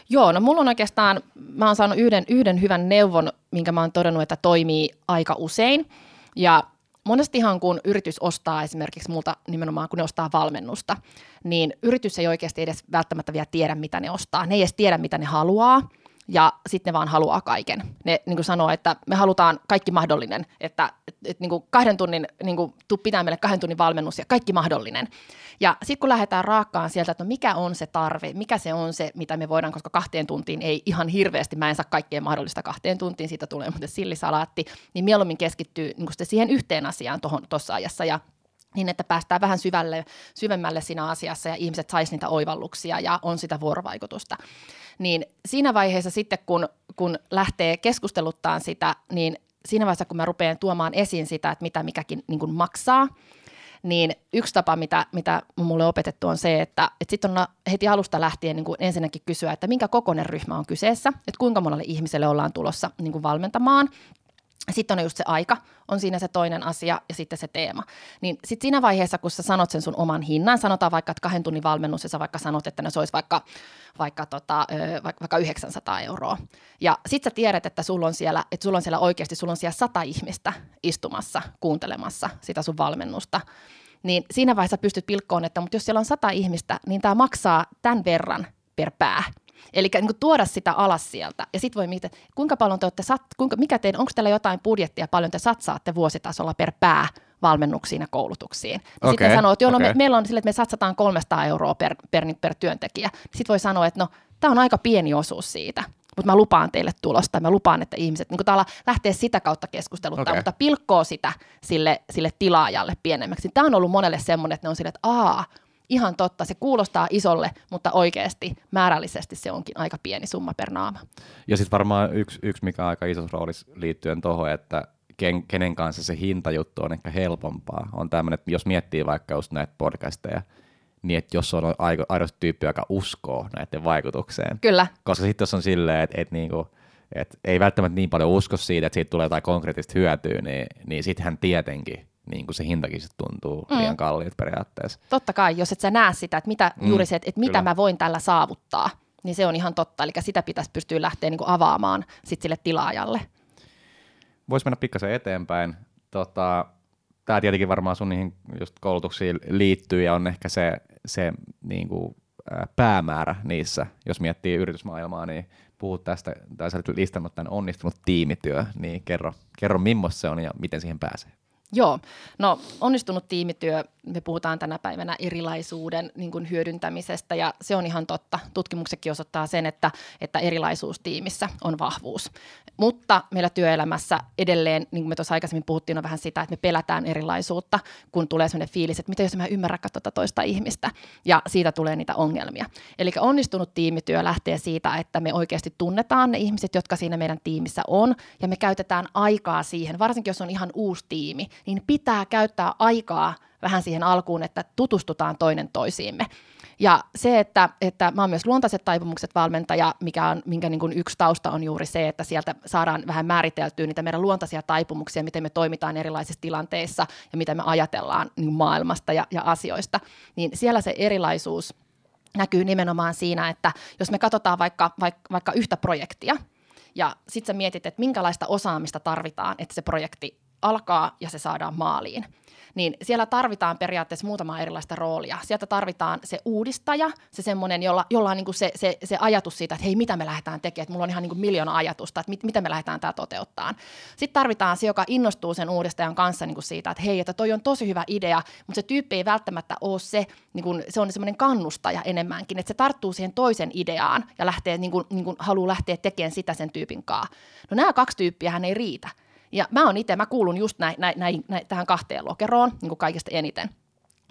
Joo, no mulla on oikeastaan, mä oon saanut yhden, yhden hyvän neuvon, minkä mä oon todennut, että toimii aika usein. Ja monestihan kun yritys ostaa esimerkiksi multa nimenomaan, kun ne ostaa valmennusta, niin yritys ei oikeasti edes välttämättä vielä tiedä, mitä ne ostaa. Ne ei edes tiedä, mitä ne haluaa ja sitten ne vaan haluaa kaiken. Ne niin kuin sanoo, että me halutaan kaikki mahdollinen, että et, et, niin kuin kahden tunnin, niin kuin, tuu pitää meille kahden tunnin valmennus ja kaikki mahdollinen. Ja sitten kun lähdetään raakkaan sieltä, että no mikä on se tarve, mikä se on se, mitä me voidaan, koska kahteen tuntiin ei ihan hirveästi, mä en saa kaikkea mahdollista kahteen tuntiin, siitä tulee muuten sillisalaatti, niin mieluummin keskittyy niin kuin siihen yhteen asiaan tuossa ajassa ja niin, että päästään vähän syvälle, syvemmälle siinä asiassa ja ihmiset sais niitä oivalluksia ja on sitä vuorovaikutusta. Niin siinä vaiheessa sitten, kun, kun lähtee keskusteluttaan sitä, niin siinä vaiheessa, kun mä rupean tuomaan esiin sitä, että mitä mikäkin niin kuin maksaa, niin yksi tapa, mitä, mitä mulle opetettu on se, että, että sitten on heti alusta lähtien niin kuin ensinnäkin kysyä, että minkä kokoinen ryhmä on kyseessä, että kuinka monelle ihmiselle ollaan tulossa niin kuin valmentamaan, sitten on just se aika, on siinä se toinen asia ja sitten se teema. Niin sitten siinä vaiheessa, kun sä sanot sen sun oman hinnan, sanotaan vaikka, että kahden tunnin valmennus ja sä vaikka sanot, että ne se olisi vaikka, vaikka, tota, vaikka 900 euroa. Ja sitten sä tiedät, että sulla on siellä, että sulla on siellä oikeasti, sulla on siellä sata ihmistä istumassa, kuuntelemassa sitä sun valmennusta. Niin siinä vaiheessa pystyt pilkkoon, että mutta jos siellä on sata ihmistä, niin tämä maksaa tämän verran per pää. Eli niin tuoda sitä alas sieltä. Ja sitten voi miettiä, kuinka paljon te olette, sat, kuinka, mikä teidän, onko teillä jotain budjettia, paljon te satsaatte vuositasolla per pää valmennuksiin ja koulutuksiin. Ja Okei, sitten sanoo, että joo, no okei. me, meillä on sille, että me satsataan 300 euroa per, per, per työntekijä. Sitten voi sanoa, että no, tämä on aika pieni osuus siitä. Mutta mä lupaan teille tulosta, mä lupaan, että ihmiset niin täällä lähtee sitä kautta keskusteluttaa, Okei. mutta pilkkoo sitä sille, sille tilaajalle pienemmäksi. Tämä on ollut monelle semmoinen, että ne on sille, että aa, ihan totta, se kuulostaa isolle, mutta oikeasti määrällisesti se onkin aika pieni summa per naama. Ja sitten varmaan yksi, yksi, mikä on aika isossa roolissa liittyen tuohon, että ken, kenen kanssa se hintajuttu on ehkä helpompaa, on tämmöinen, että jos miettii vaikka just näitä podcasteja, niin että jos on aidosti tyyppi, joka uskoo näiden vaikutukseen. Kyllä. Koska sitten jos on silleen, että, että niinku, et ei välttämättä niin paljon usko siitä, että siitä tulee jotain konkreettista hyötyä, niin, niin sittenhän tietenkin niin kuin se hintakin sit tuntuu mm. liian kalliit periaatteessa. Totta kai, jos et sä näe sitä, että, mitä, mm, juuri se, että, että mitä mä voin tällä saavuttaa, niin se on ihan totta. Eli sitä pitäisi pystyä lähteä niin kuin avaamaan sit sille tilaajalle. Voisi mennä pikkasen eteenpäin. Tota, Tämä tietenkin varmaan sun niihin just koulutuksiin liittyy ja on ehkä se, se niin kuin, päämäärä niissä, jos miettii yritysmaailmaa, niin puhut tästä, tai sä olet listannut tämän onnistunut tiimityö, niin kerro, kerro millaista se on ja miten siihen pääsee. Joo, no onnistunut tiimityö, me puhutaan tänä päivänä erilaisuuden niin kuin hyödyntämisestä ja se on ihan totta. Tutkimuksetkin osoittaa sen, että, että erilaisuus tiimissä on vahvuus. Mutta meillä työelämässä edelleen, niin kuin me tuossa aikaisemmin puhuttiin, on vähän sitä, että me pelätään erilaisuutta, kun tulee sellainen fiilis, että mitä jos mä ymmärrä tuota toista ihmistä ja siitä tulee niitä ongelmia. Eli onnistunut tiimityö lähtee siitä, että me oikeasti tunnetaan ne ihmiset, jotka siinä meidän tiimissä on ja me käytetään aikaa siihen, varsinkin jos on ihan uusi tiimi, niin pitää käyttää aikaa vähän siihen alkuun, että tutustutaan toinen toisiimme. Ja se, että, että mä oon myös luontaiset taipumukset valmentaja, mikä on, minkä niin kuin yksi tausta on juuri se, että sieltä saadaan vähän määriteltyä niitä meidän luontaisia taipumuksia, miten me toimitaan erilaisissa tilanteissa ja miten me ajatellaan niin maailmasta ja, ja asioista. Niin siellä se erilaisuus näkyy nimenomaan siinä, että jos me katsotaan vaikka, vaikka, vaikka yhtä projektia, ja sitten sä mietit, että minkälaista osaamista tarvitaan, että se projekti alkaa ja se saadaan maaliin niin siellä tarvitaan periaatteessa muutama erilaista roolia. Sieltä tarvitaan se uudistaja, se semmoinen, jolla, jolla on niin se, se, se ajatus siitä, että hei, mitä me lähdetään tekemään, että mulla on ihan niin miljoona ajatusta, että mit, miten me lähdetään tämä toteuttaa. Sitten tarvitaan se, joka innostuu sen uudistajan kanssa niin siitä, että hei, että toi on tosi hyvä idea, mutta se tyyppi ei välttämättä ole se, niin kuin, se on semmoinen kannustaja enemmänkin, että se tarttuu siihen toisen ideaan ja lähtee, niin kuin, niin kuin haluaa lähteä tekemään sitä sen tyypin kanssa. No nämä kaksi tyyppiä hän ei riitä. Ja mä oon itse, mä kuulun just näin, näin, näin, näin, tähän kahteen lokeroon niin kuin kaikista eniten.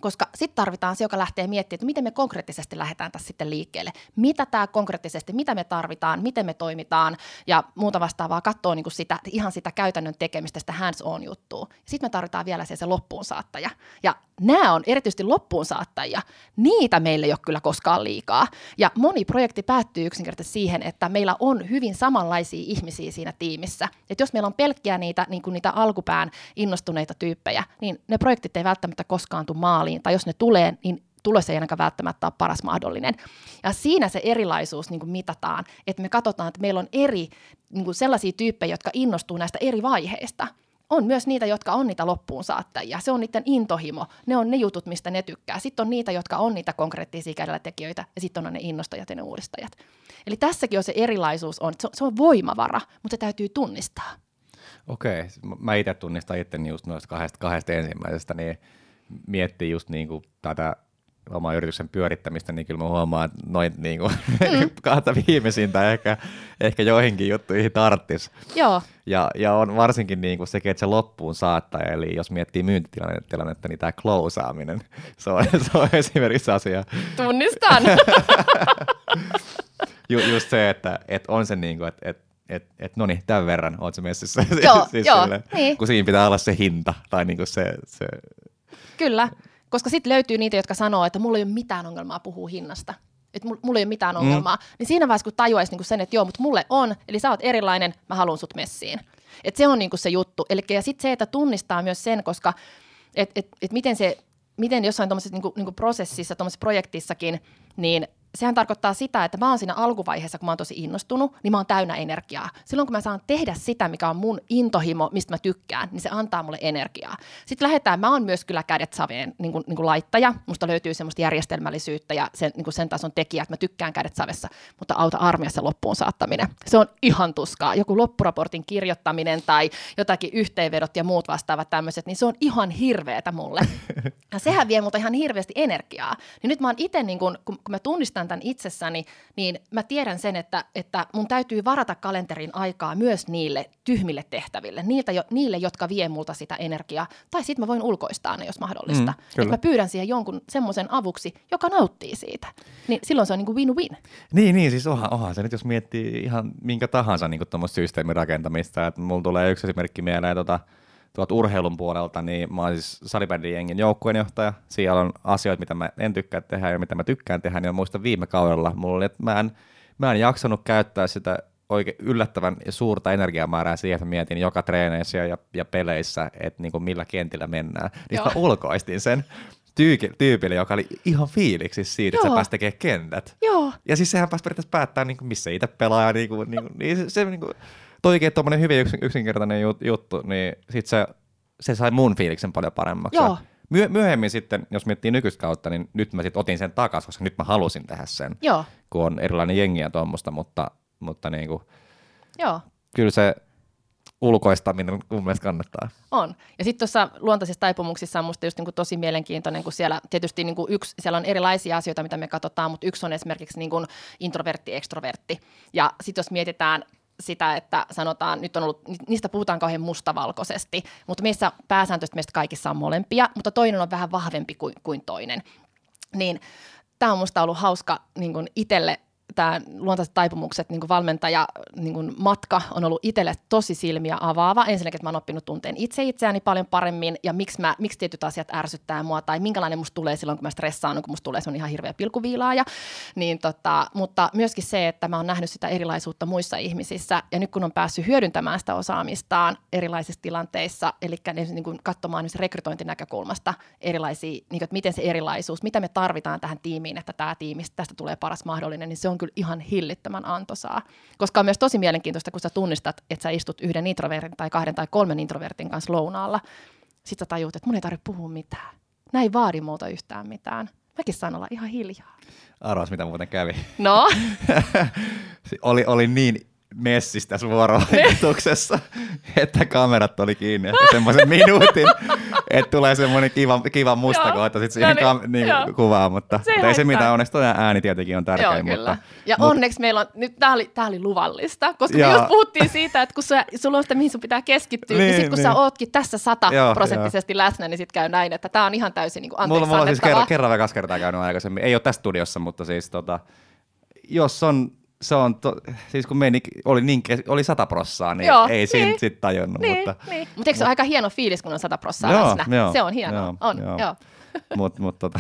Koska sitten tarvitaan se, joka lähtee miettimään, että miten me konkreettisesti lähdetään tässä sitten liikkeelle. Mitä tämä konkreettisesti, mitä me tarvitaan, miten me toimitaan ja muuta vastaavaa, katsoa niin sitä, ihan sitä käytännön tekemistä, sitä hands-on juttua. Sitten me tarvitaan vielä se, se loppuun saattaja. Ja nämä on erityisesti loppuun saattajia. Niitä meillä ei ole kyllä koskaan liikaa. Ja moni projekti päättyy yksinkertaisesti siihen, että meillä on hyvin samanlaisia ihmisiä siinä tiimissä. Että jos meillä on pelkkiä niitä, niin kuin niitä alkupään innostuneita tyyppejä, niin ne projektit ei välttämättä koskaan tule maaliin. Tai jos ne tulee, niin tulos ei ainakaan välttämättä ole paras mahdollinen. Ja siinä se erilaisuus niin kuin mitataan, että me katsotaan, että meillä on eri niin kuin sellaisia tyyppejä, jotka innostuu näistä eri vaiheista – on myös niitä, jotka on niitä loppuun saattajia. Se on niiden intohimo. Ne on ne jutut, mistä ne tykkää. Sitten on niitä, jotka on niitä konkreettisia kädellä tekijöitä, ja sitten on ne innostajat ja ne uudistajat. Eli tässäkin on se erilaisuus, on, se on voimavara, mutta se täytyy tunnistaa. Okei, mä itse tunnistan itteni just noista kahdesta, kahdesta ensimmäisestä, niin miettii just niin kuin tätä oman yrityksen pyörittämistä, niin kyllä mä huomaan, että noin niin kuin, mm. *laughs* kahta viimeisintä ehkä, ehkä joihinkin juttuihin tarttis. Joo. Ja, ja on varsinkin niin kuin sekin, että se loppuun saattaa, eli jos miettii myyntitilannetta, niin tämä closeaaminen, *laughs* se on, se on esimerkiksi asia. Tunnistan. *laughs* Ju, just se, että, että on se niin kuin, että, että et, et no niin, tämän verran oot se messissä. Joo, siis joo sille, niin. Kun siinä pitää olla se hinta tai niin kuin se, se... Kyllä. Koska sitten löytyy niitä, jotka sanoo, että mulla ei ole mitään ongelmaa puhua hinnasta. Että mulla ei ole mitään mm. ongelmaa. Mm. Niin siinä vaiheessa, kun tajuaisi niinku sen, että joo, mutta mulle on, eli sä oot erilainen, mä haluan sut messiin. Et se on niinku se juttu. Eli ja sitten se, että tunnistaa myös sen, koska et, et, et miten se, miten jossain tuommoisessa niinku, niinku prosessissa, tuommoisessa projektissakin, niin sehän tarkoittaa sitä, että mä oon siinä alkuvaiheessa, kun mä oon tosi innostunut, niin mä oon täynnä energiaa. Silloin kun mä saan tehdä sitä, mikä on mun intohimo, mistä mä tykkään, niin se antaa mulle energiaa. Sitten lähdetään, mä oon myös kyllä kädet saveen niin kuin, niin kuin laittaja. Musta löytyy semmoista järjestelmällisyyttä ja sen, niin kuin sen tason tekijä, että mä tykkään kädet savessa, mutta auta armiassa loppuun saattaminen. Se on ihan tuskaa. Joku loppuraportin kirjoittaminen tai jotakin yhteenvedot ja muut vastaavat tämmöiset, niin se on ihan hirveetä mulle. *laughs* Ja sehän vie multa ihan hirveästi energiaa. Niin nyt mä oon itse, niin kun, kun mä tunnistan tunnistan tämän itsessäni, niin mä tiedän sen, että, että mun täytyy varata kalenterin aikaa myös niille tyhmille tehtäville, niiltä, jo, niille, jotka vie multa sitä energiaa. Tai sitten mä voin ulkoistaa ne, jos mahdollista. Mm, että mä pyydän siihen jonkun semmoisen avuksi, joka nauttii siitä. Niin silloin se on niin kuin win-win. Niin, niin siis onhan, onhan se nyt, jos miettii ihan minkä tahansa niin systeemin rakentamista. Että mulla tulee yksi esimerkki mieleen, tota, tuolta urheilun puolelta, niin mä oon siis salibändin jengin joukkueenjohtaja. Siellä on asioita, mitä mä en tykkää tehdä ja mitä mä tykkään tehdä, niin mä muistan viime kaudella mulla oli, että mä en, mä en jaksanut käyttää sitä oikein yllättävän ja suurta energiamäärää siihen, että mietin joka treeneissä ja, ja peleissä, että niin kuin millä kentillä mennään. Niin mä ulkoistin sen tyyki, tyypille, joka oli ihan fiiliksi siitä, Joo. että se pääsi tekemään kentät. Joo. Ja siis sehän pääsi periaatteessa päättää, niin kuin, missä itse pelaa. Niin, kuin, niin, niin se, se niin kuin, toikin tuommoinen hyvin yksinkertainen juttu, niin sit se, se sai mun fiiliksen paljon paremmaksi. Joo. Myö- myöhemmin sitten, jos miettii nykyistä kautta, niin nyt mä sitten otin sen takaisin, koska nyt mä halusin tehdä sen, Joo. kun on erilainen jengi ja tuommoista, mutta, mutta niin kuin, Joo. kyllä se ulkoistaminen mun mielestä kannattaa. On. Ja sitten tuossa luontaisissa taipumuksissa on musta just niinku tosi mielenkiintoinen, kun siellä tietysti niinku yksi, siellä on erilaisia asioita, mitä me katsotaan, mutta yksi on esimerkiksi niinku introvertti, ekstrovertti. Ja sitten jos mietitään sitä, että sanotaan, nyt on ollut, niistä puhutaan kauhean mustavalkoisesti, mutta meissä pääsääntöisesti meistä kaikissa on molempia, mutta toinen on vähän vahvempi kuin, kuin toinen. Niin tämä on musta ollut hauska niin itselle tämä luontaiset taipumukset, niin valmentaja niin matka on ollut itselle tosi silmiä avaava. Ensinnäkin, että mä oon oppinut tunteen itse itseäni paljon paremmin ja miksi, mä, miksi tietyt asiat ärsyttää mua tai minkälainen musta tulee silloin, kun mä stressaan, kun musta tulee se on ihan hirveä pilkuviilaaja. Niin tota, mutta myöskin se, että mä oon nähnyt sitä erilaisuutta muissa ihmisissä ja nyt kun on päässyt hyödyntämään sitä osaamistaan erilaisissa tilanteissa, eli niin kuin katsomaan nyt rekrytointinäkökulmasta erilaisia, niin kuin, että miten se erilaisuus, mitä me tarvitaan tähän tiimiin, että tämä tiimi, tästä tulee paras mahdollinen, niin se on kyllä ihan hillittömän antoisaa. Koska on myös tosi mielenkiintoista, kun sä tunnistat, että sä istut yhden introvertin tai kahden tai kolmen introvertin kanssa lounaalla. Sitten sä tajuut, että mun ei tarvitse puhua mitään. Näin vaadi multa yhtään mitään. Mäkin saan olla ihan hiljaa. Arvas, mitä muuten kävi. No? *laughs* oli, oli niin messistä vuorovaikutuksessa, *laughs* että kamerat oli kiinni semmoisen minuutin, että tulee semmoinen kiva, kiva musta kohta sitten siihen no niin, niin, kuvaan, mutta, se ei se mitään, onneksi ääni tietenkin on tärkeä. Joo, mutta, Ja mutta, onneksi meillä on, nyt tämä oli, tää oli luvallista, koska joo. me just puhuttiin siitä, että kun sä, sulla on sitä, mihin sun pitää keskittyä, niin, niin sitten kun niin. sä ootkin tässä sataprosenttisesti läsnä, niin sitten käy näin, että tämä on ihan täysin niin kuin Mulla, mulla on siis kerran, kerran vai kaksi kertaa käynyt aikaisemmin, ei ole tässä studiossa, mutta siis tota, jos on se on, to, siis kun meni, oli, niin, oli sata prossaa, niin joo, ei siinä niin, sit tajunnut. Niin, mutta, niin. mutta eikö se ole aika hieno fiilis, kun on sata prossaa joo, läsnä? Joo, se on hienoa. Joo, on, joo. joo. Mut, mut, tota,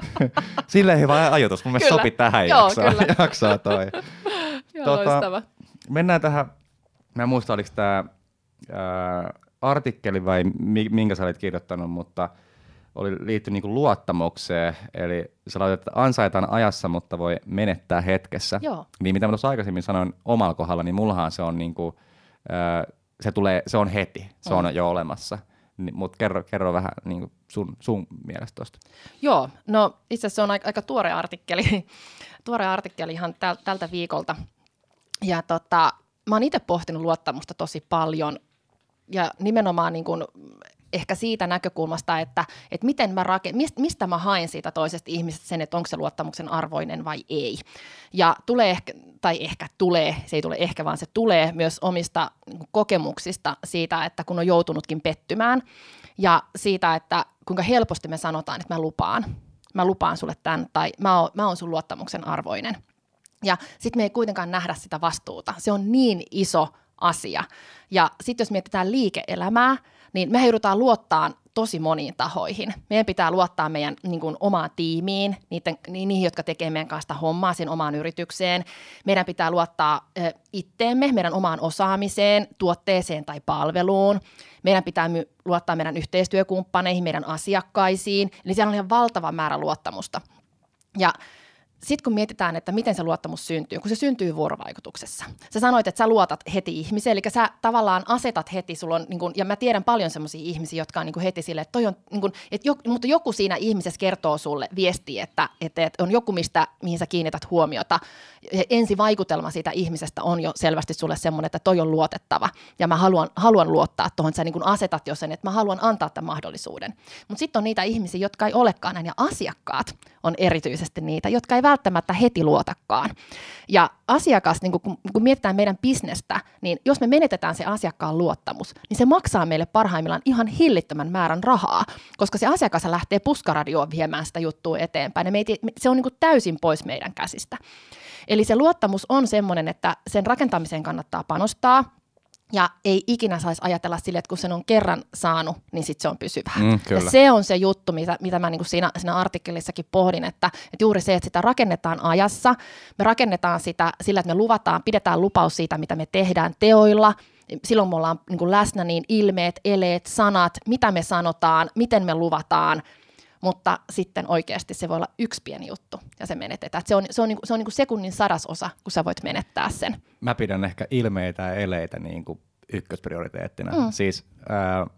*laughs* silleen hyvä ajatus. Mun mielestä sopi tähän joo, jaksaa, kyllä. *laughs* jaksaa toi. joo, tota, mennään tähän, mä en muista oliko tämä artikkeli vai minkä sä olit kirjoittanut, mutta – oli liittynyt niin luottamukseen, eli sä laitat, että ansaitaan ajassa, mutta voi menettää hetkessä. Joo. Niin mitä mä tuossa aikaisemmin sanoin omalla kohdalla, niin mullahan se on, niin kuin, se, tulee, se on heti, se on mm. jo olemassa. Niin, mutta kerro, kerro vähän niin kuin sun, sun mielestä tuosta. Joo, no itse asiassa se on aika, aika tuore artikkeli, *laughs* tuore artikkeli ihan täl, tältä viikolta. Ja tota, mä oon itse pohtinut luottamusta tosi paljon ja nimenomaan niin kuin ehkä siitä näkökulmasta, että, että miten mä rake, mistä mä haen siitä toisesta ihmisestä sen, että onko se luottamuksen arvoinen vai ei. Ja tulee ehkä, tai ehkä tulee, se ei tule ehkä, vaan se tulee myös omista niin kokemuksista siitä, että kun on joutunutkin pettymään ja siitä, että kuinka helposti me sanotaan, että mä lupaan, mä lupaan sulle tämän tai mä oon, mä oon sun luottamuksen arvoinen. Ja sitten me ei kuitenkaan nähdä sitä vastuuta. Se on niin iso asia. Ja sitten jos mietitään liike-elämää, niin me joudutaan luottaa tosi moniin tahoihin. Meidän pitää luottaa meidän niin kuin, omaan tiimiin, niiden, niihin, jotka tekee meidän kanssa hommaa sen omaan yritykseen. Meidän pitää luottaa ö, itteemme, meidän omaan osaamiseen, tuotteeseen tai palveluun. Meidän pitää my- luottaa meidän yhteistyökumppaneihin, meidän asiakkaisiin. Eli siellä on ihan valtava määrä luottamusta. Ja sitten kun mietitään, että miten se luottamus syntyy, kun se syntyy vuorovaikutuksessa. Sä sanoit, että sä luotat heti ihmiseen, eli sä tavallaan asetat heti, sulla on, niin kun, ja mä tiedän paljon sellaisia ihmisiä, jotka on niin heti sille, että toi on, niin kun, että jo, mutta joku siinä ihmisessä kertoo sulle viesti, että, että, että on joku, mistä, mihin sä kiinnität huomiota. Ensi vaikutelma siitä ihmisestä on jo selvästi sulle semmoinen, että toi on luotettava, ja mä haluan, haluan luottaa tuohon, sä niin asetat jo sen, että mä haluan antaa tämän mahdollisuuden. Mutta sitten on niitä ihmisiä, jotka ei olekaan näin, ja asiakkaat on erityisesti niitä, jotka ei välttämättä heti luotakaan. Ja asiakas, niin kun, kun mietitään meidän bisnestä, niin jos me menetetään se asiakkaan luottamus, niin se maksaa meille parhaimmillaan ihan hillittömän määrän rahaa, koska se asiakas lähtee puskaradioon viemään sitä juttua eteenpäin. Ja me ei, se on niin kuin täysin pois meidän käsistä. Eli se luottamus on sellainen, että sen rakentamiseen kannattaa panostaa, ja ei ikinä saisi ajatella sille, että kun sen on kerran saanut, niin sitten se on pysyvää. Mm, ja se on se juttu, mitä, mitä mä niin siinä, siinä artikkelissakin pohdin, että, että juuri se, että sitä rakennetaan ajassa, me rakennetaan sitä sillä, että me luvataan, pidetään lupaus siitä, mitä me tehdään teoilla, silloin me ollaan niin läsnä niin ilmeet, eleet, sanat, mitä me sanotaan, miten me luvataan, mutta sitten oikeasti se voi olla yksi pieni juttu ja se menetetään. Se on, se on, niin kuin, se on niin kuin sekunnin sadasosa, kun sä voit menettää sen. Mä pidän ehkä ilmeitä ja eleitä niin kuin ykkösprioriteettina. Mm. Siis äh,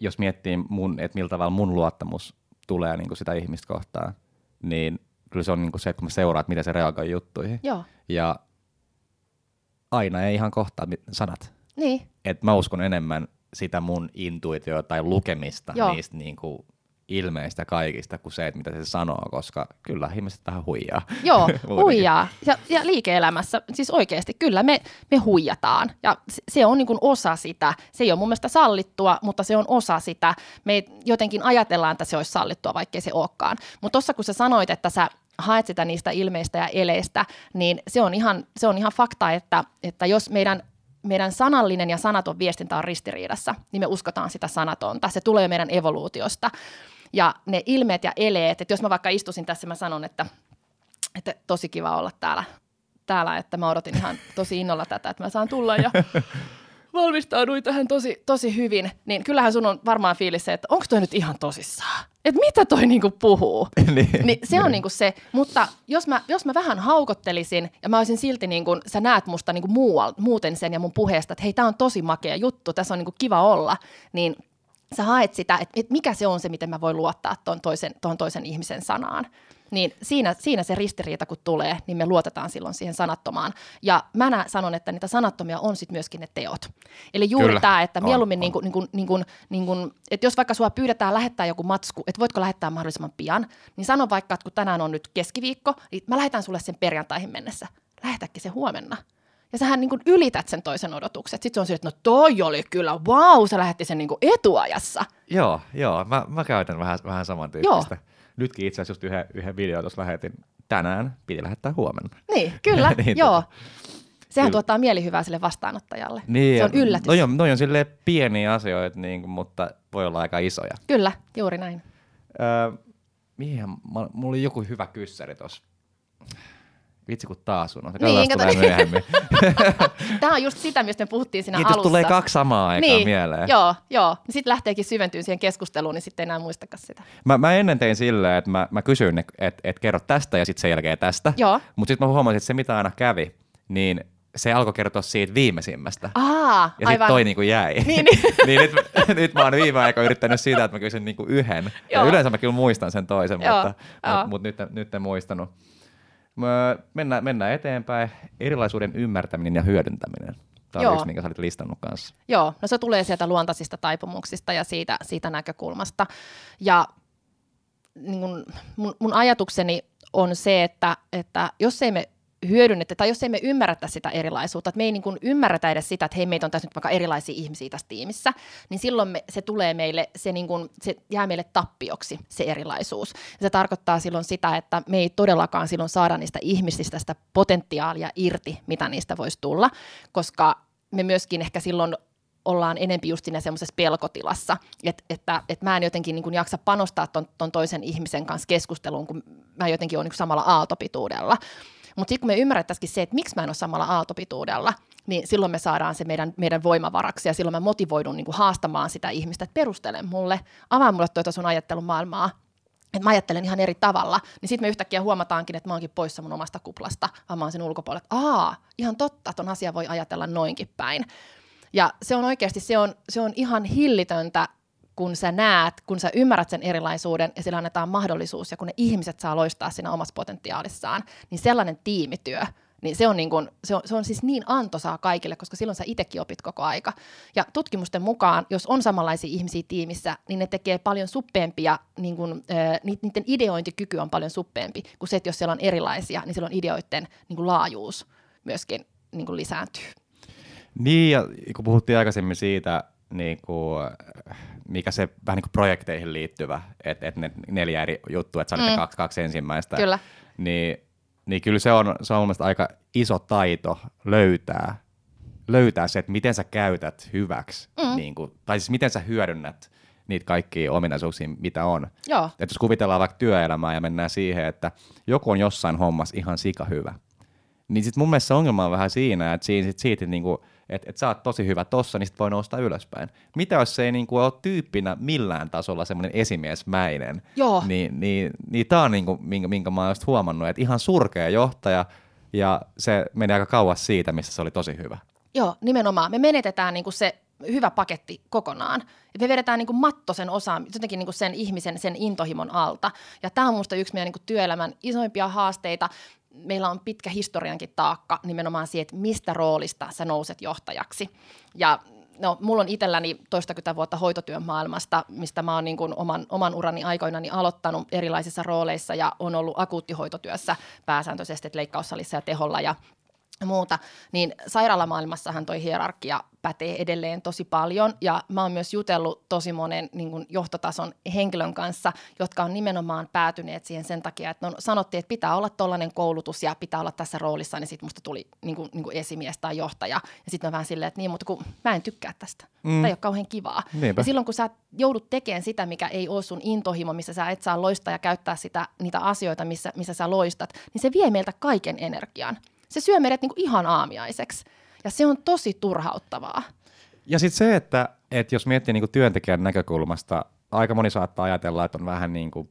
jos miettii, mun, että miltä tavalla mun luottamus tulee niin kuin sitä ihmistä kohtaan, niin kyllä se on niin kuin se, että kun mä seuraan, että miten se reagoi juttuihin. Joo. Ja aina ei ihan kohtaa sanat. Niin. Et mä uskon enemmän sitä mun intuitiota tai lukemista Joo. niistä niin kuin ilmeistä kaikista kuin se, että mitä se sanoo, koska kyllä ihmiset vähän huijaa. Joo, *laughs* huijaa. Ja, ja liike-elämässä, siis oikeasti kyllä me, me huijataan ja se on niin kuin osa sitä. Se ei ole mun mielestä sallittua, mutta se on osa sitä. Me jotenkin ajatellaan, että se olisi sallittua, vaikkei se olekaan. Mutta tuossa kun sä sanoit, että sä haet sitä niistä ilmeistä ja eleistä, niin se on ihan, se on ihan fakta, että, että jos meidän meidän sanallinen ja sanaton viestintä on ristiriidassa, niin me uskotaan sitä sanatonta. Se tulee meidän evoluutiosta. Ja ne ilmeet ja eleet, että jos mä vaikka istusin tässä, mä sanon, että, että tosi kiva olla täällä, täällä, että mä odotin ihan tosi innolla tätä, että mä saan tulla ja *laughs* valmistauduin tähän tosi, tosi hyvin, niin kyllähän sun on varmaan fiilis se, että onko toi nyt ihan tosissaan? Että mitä toi niinku puhuu? *laughs* niin, niin se on niin. niinku se, mutta jos mä, jos mä vähän haukottelisin ja mä olisin silti, niinku, sä näet musta niinku muual, muuten sen ja mun puheesta, että hei, tää on tosi makea juttu, tässä on niinku kiva olla, niin sä haet sitä, että, että mikä se on se, miten mä voin luottaa tuon toisen, toisen ihmisen sanaan. Niin siinä, siinä se ristiriita, kun tulee, niin me luotetaan silloin siihen sanattomaan. Ja mä sanon, että niitä sanattomia on sitten myöskin ne teot. Eli juuri Kyllä. tämä, että mieluummin, on, niin kuin, niin kuin, niin kuin, niin kuin, että jos vaikka sua pyydetään lähettää joku matsku, että voitko lähettää mahdollisimman pian, niin sano vaikka, että kun tänään on nyt keskiviikko, niin mä lähetän sulle sen perjantaihin mennessä. Lähetäkin se huomenna. Ja sähän niin kuin ylität sen toisen odotukset. Sitten se on se, että no toi oli kyllä, wow, se lähetti sen niin kuin etuajassa. Joo, joo. Mä, mä käytän vähän, vähän samantyyppistä. Joo. Nytkin itse asiassa just yhden, yhden videon tuossa lähetin tänään, piti lähettää huomenna. Niin, kyllä, *laughs* niin, joo. Tota, Sehän kyllä. tuottaa mielihyvää sille vastaanottajalle. Niin, se on yllätys. Noi on, noi on silleen pieniä asioita, niin kuin, mutta voi olla aika isoja. Kyllä, juuri näin. Öö, mihin, mulla oli joku hyvä kyssäri tuossa Vitsi kun taas on. Niin, tulee niin. myöhemmin. *laughs* Tämä on just sitä, mistä me puhuttiin siinä niin, alussa. tulee kaksi samaa aikaa niin, mieleen. Joo, joo. Sitten lähteekin syventyy siihen keskusteluun, niin sitten ei enää muistakaan sitä. Mä, mä ennen tein silleen, että mä, mä kysyin, että et kerro tästä ja sitten sen jälkeen tästä. Joo. Mutta sitten mä huomasin, että se mitä aina kävi, niin se alkoi kertoa siitä viimeisimmästä. Aa, ja sitten toi niinku jäi. Niin, *laughs* niin. niin nyt, *laughs* nyt mä oon viime aikoina yrittänyt sitä, että mä kysyn niinku yhden. Joo. Ja yleensä mä kyllä muistan sen toisen, Joo. mutta, mutta, mutta nyt, nyt en muistanut. Mennään, mennään eteenpäin. Erilaisuuden ymmärtäminen ja hyödyntäminen. Tämä Joo. on yksi, minkä sä olit listannut kanssa. Joo, no se tulee sieltä luontaisista taipumuksista ja siitä, siitä näkökulmasta. Ja niin kun mun, mun ajatukseni on se, että, että jos ei me hyödynnettä, tai jos ei me ymmärretä sitä erilaisuutta, että me ei niin kuin ymmärretä edes sitä, että hei, meitä on tässä nyt vaikka erilaisia ihmisiä tässä tiimissä, niin silloin me, se tulee meille, se, niin kuin, se jää meille tappioksi, se erilaisuus. Ja se tarkoittaa silloin sitä, että me ei todellakaan silloin saada niistä ihmisistä sitä potentiaalia irti, mitä niistä voisi tulla, koska me myöskin ehkä silloin ollaan enempi just siinä semmoisessa pelkotilassa, että, että, että mä en jotenkin niin kuin jaksa panostaa ton, ton toisen ihmisen kanssa keskusteluun, kun mä jotenkin olen niin samalla aaltopituudella. Mutta sitten kun me ymmärrettäisikin se, että miksi mä en ole samalla aaltopituudella, niin silloin me saadaan se meidän, meidän voimavaraksi ja silloin mä motivoidun niin kuin haastamaan sitä ihmistä, että perustele mulle, avaa mulle tuota sun ajattelun maailmaa, että mä ajattelen ihan eri tavalla, niin sitten me yhtäkkiä huomataankin, että mä oonkin poissa mun omasta kuplasta, vaan mä oon sen ulkopuolella, että aa, ihan totta, ton asia voi ajatella noinkin päin. Ja se on oikeasti, se on, se on ihan hillitöntä kun sä näet, kun sä ymmärrät sen erilaisuuden ja sillä annetaan mahdollisuus ja kun ne ihmiset saa loistaa siinä omassa potentiaalissaan, niin sellainen tiimityö, niin se on, niin kuin, se, on, se on siis niin antoisaa kaikille, koska silloin sä itsekin opit koko aika. Ja tutkimusten mukaan, jos on samanlaisia ihmisiä tiimissä, niin ne tekee paljon suppeempia, niin kuin, äh, niiden ideointikyky on paljon suppeempi kuin se, että jos siellä on erilaisia, niin silloin ideoiden niin kuin laajuus myöskin niin kuin lisääntyy. Niin, ja kun puhuttiin aikaisemmin siitä, niin kuin, mikä se vähän niin kuin projekteihin liittyvä, että et ne neljä eri juttua, että sä mm. kaksi, kaksi ensimmäistä, Kyllä. Niin, niin kyllä se on, se on mun aika iso taito löytää, löytää se, että miten sä käytät hyväksi, mm. niin kuin, tai siis miten sä hyödynnät niitä kaikkia ominaisuuksia, mitä on. Joo. Että jos kuvitellaan vaikka työelämää ja mennään siihen, että joku on jossain hommassa ihan sika hyvä, niin sitten mun mielestä se ongelma on vähän siinä, että siinä sit siitä, niin kuin, että et sä oot tosi hyvä tossa, niin sit voi nousta ylöspäin. Mitä jos se ei niin kuin ole tyyppinä millään tasolla semmoinen esimiesmäinen? Joo. Niin, niin, niin tää on niin kuin, minkä, minkä mä oon just huomannut, että ihan surkea johtaja, ja se meni aika kauas siitä, missä se oli tosi hyvä. Joo, nimenomaan. Me menetetään niin kuin se hyvä paketti kokonaan. Et me vedetään niin kuin matto sen osaan, jotenkin niin kuin sen ihmisen, sen intohimon alta. Ja tämä on minusta yksi meidän niin kuin työelämän isoimpia haasteita meillä on pitkä historiankin taakka nimenomaan siihen, että mistä roolista sä nouset johtajaksi. Ja no, mulla on itselläni toistakymmentä vuotta hoitotyön maailmasta, mistä mä oon niin kuin oman, oman urani aikoinani aloittanut erilaisissa rooleissa ja on ollut akuuttihoitotyössä pääsääntöisesti, leikkaussalissa ja teholla ja muuta, niin sairaalamaailmassahan toi hierarkia pätee edelleen tosi paljon ja mä oon myös jutellut tosi monen niin kuin johtotason henkilön kanssa, jotka on nimenomaan päätyneet siihen sen takia, että no, sanottiin, että pitää olla tollainen koulutus ja pitää olla tässä roolissa, niin sitten musta tuli niin kuin, niin kuin esimies tai johtaja ja sitten mä vähän silleen, että niin, mutta kun mä en tykkää tästä. Mm. Tämä ei ole kauhean kivaa. Niinpä. Ja silloin kun sä joudut tekemään sitä, mikä ei ole sun intohimo, missä sä et saa loistaa ja käyttää sitä, niitä asioita, missä, missä sä loistat, niin se vie meiltä kaiken energian. Se syö meidät niin kuin ihan aamiaiseksi. Ja se on tosi turhauttavaa. Ja sitten se, että, että jos miettii niin kuin työntekijän näkökulmasta, aika moni saattaa ajatella, että on vähän niin kuin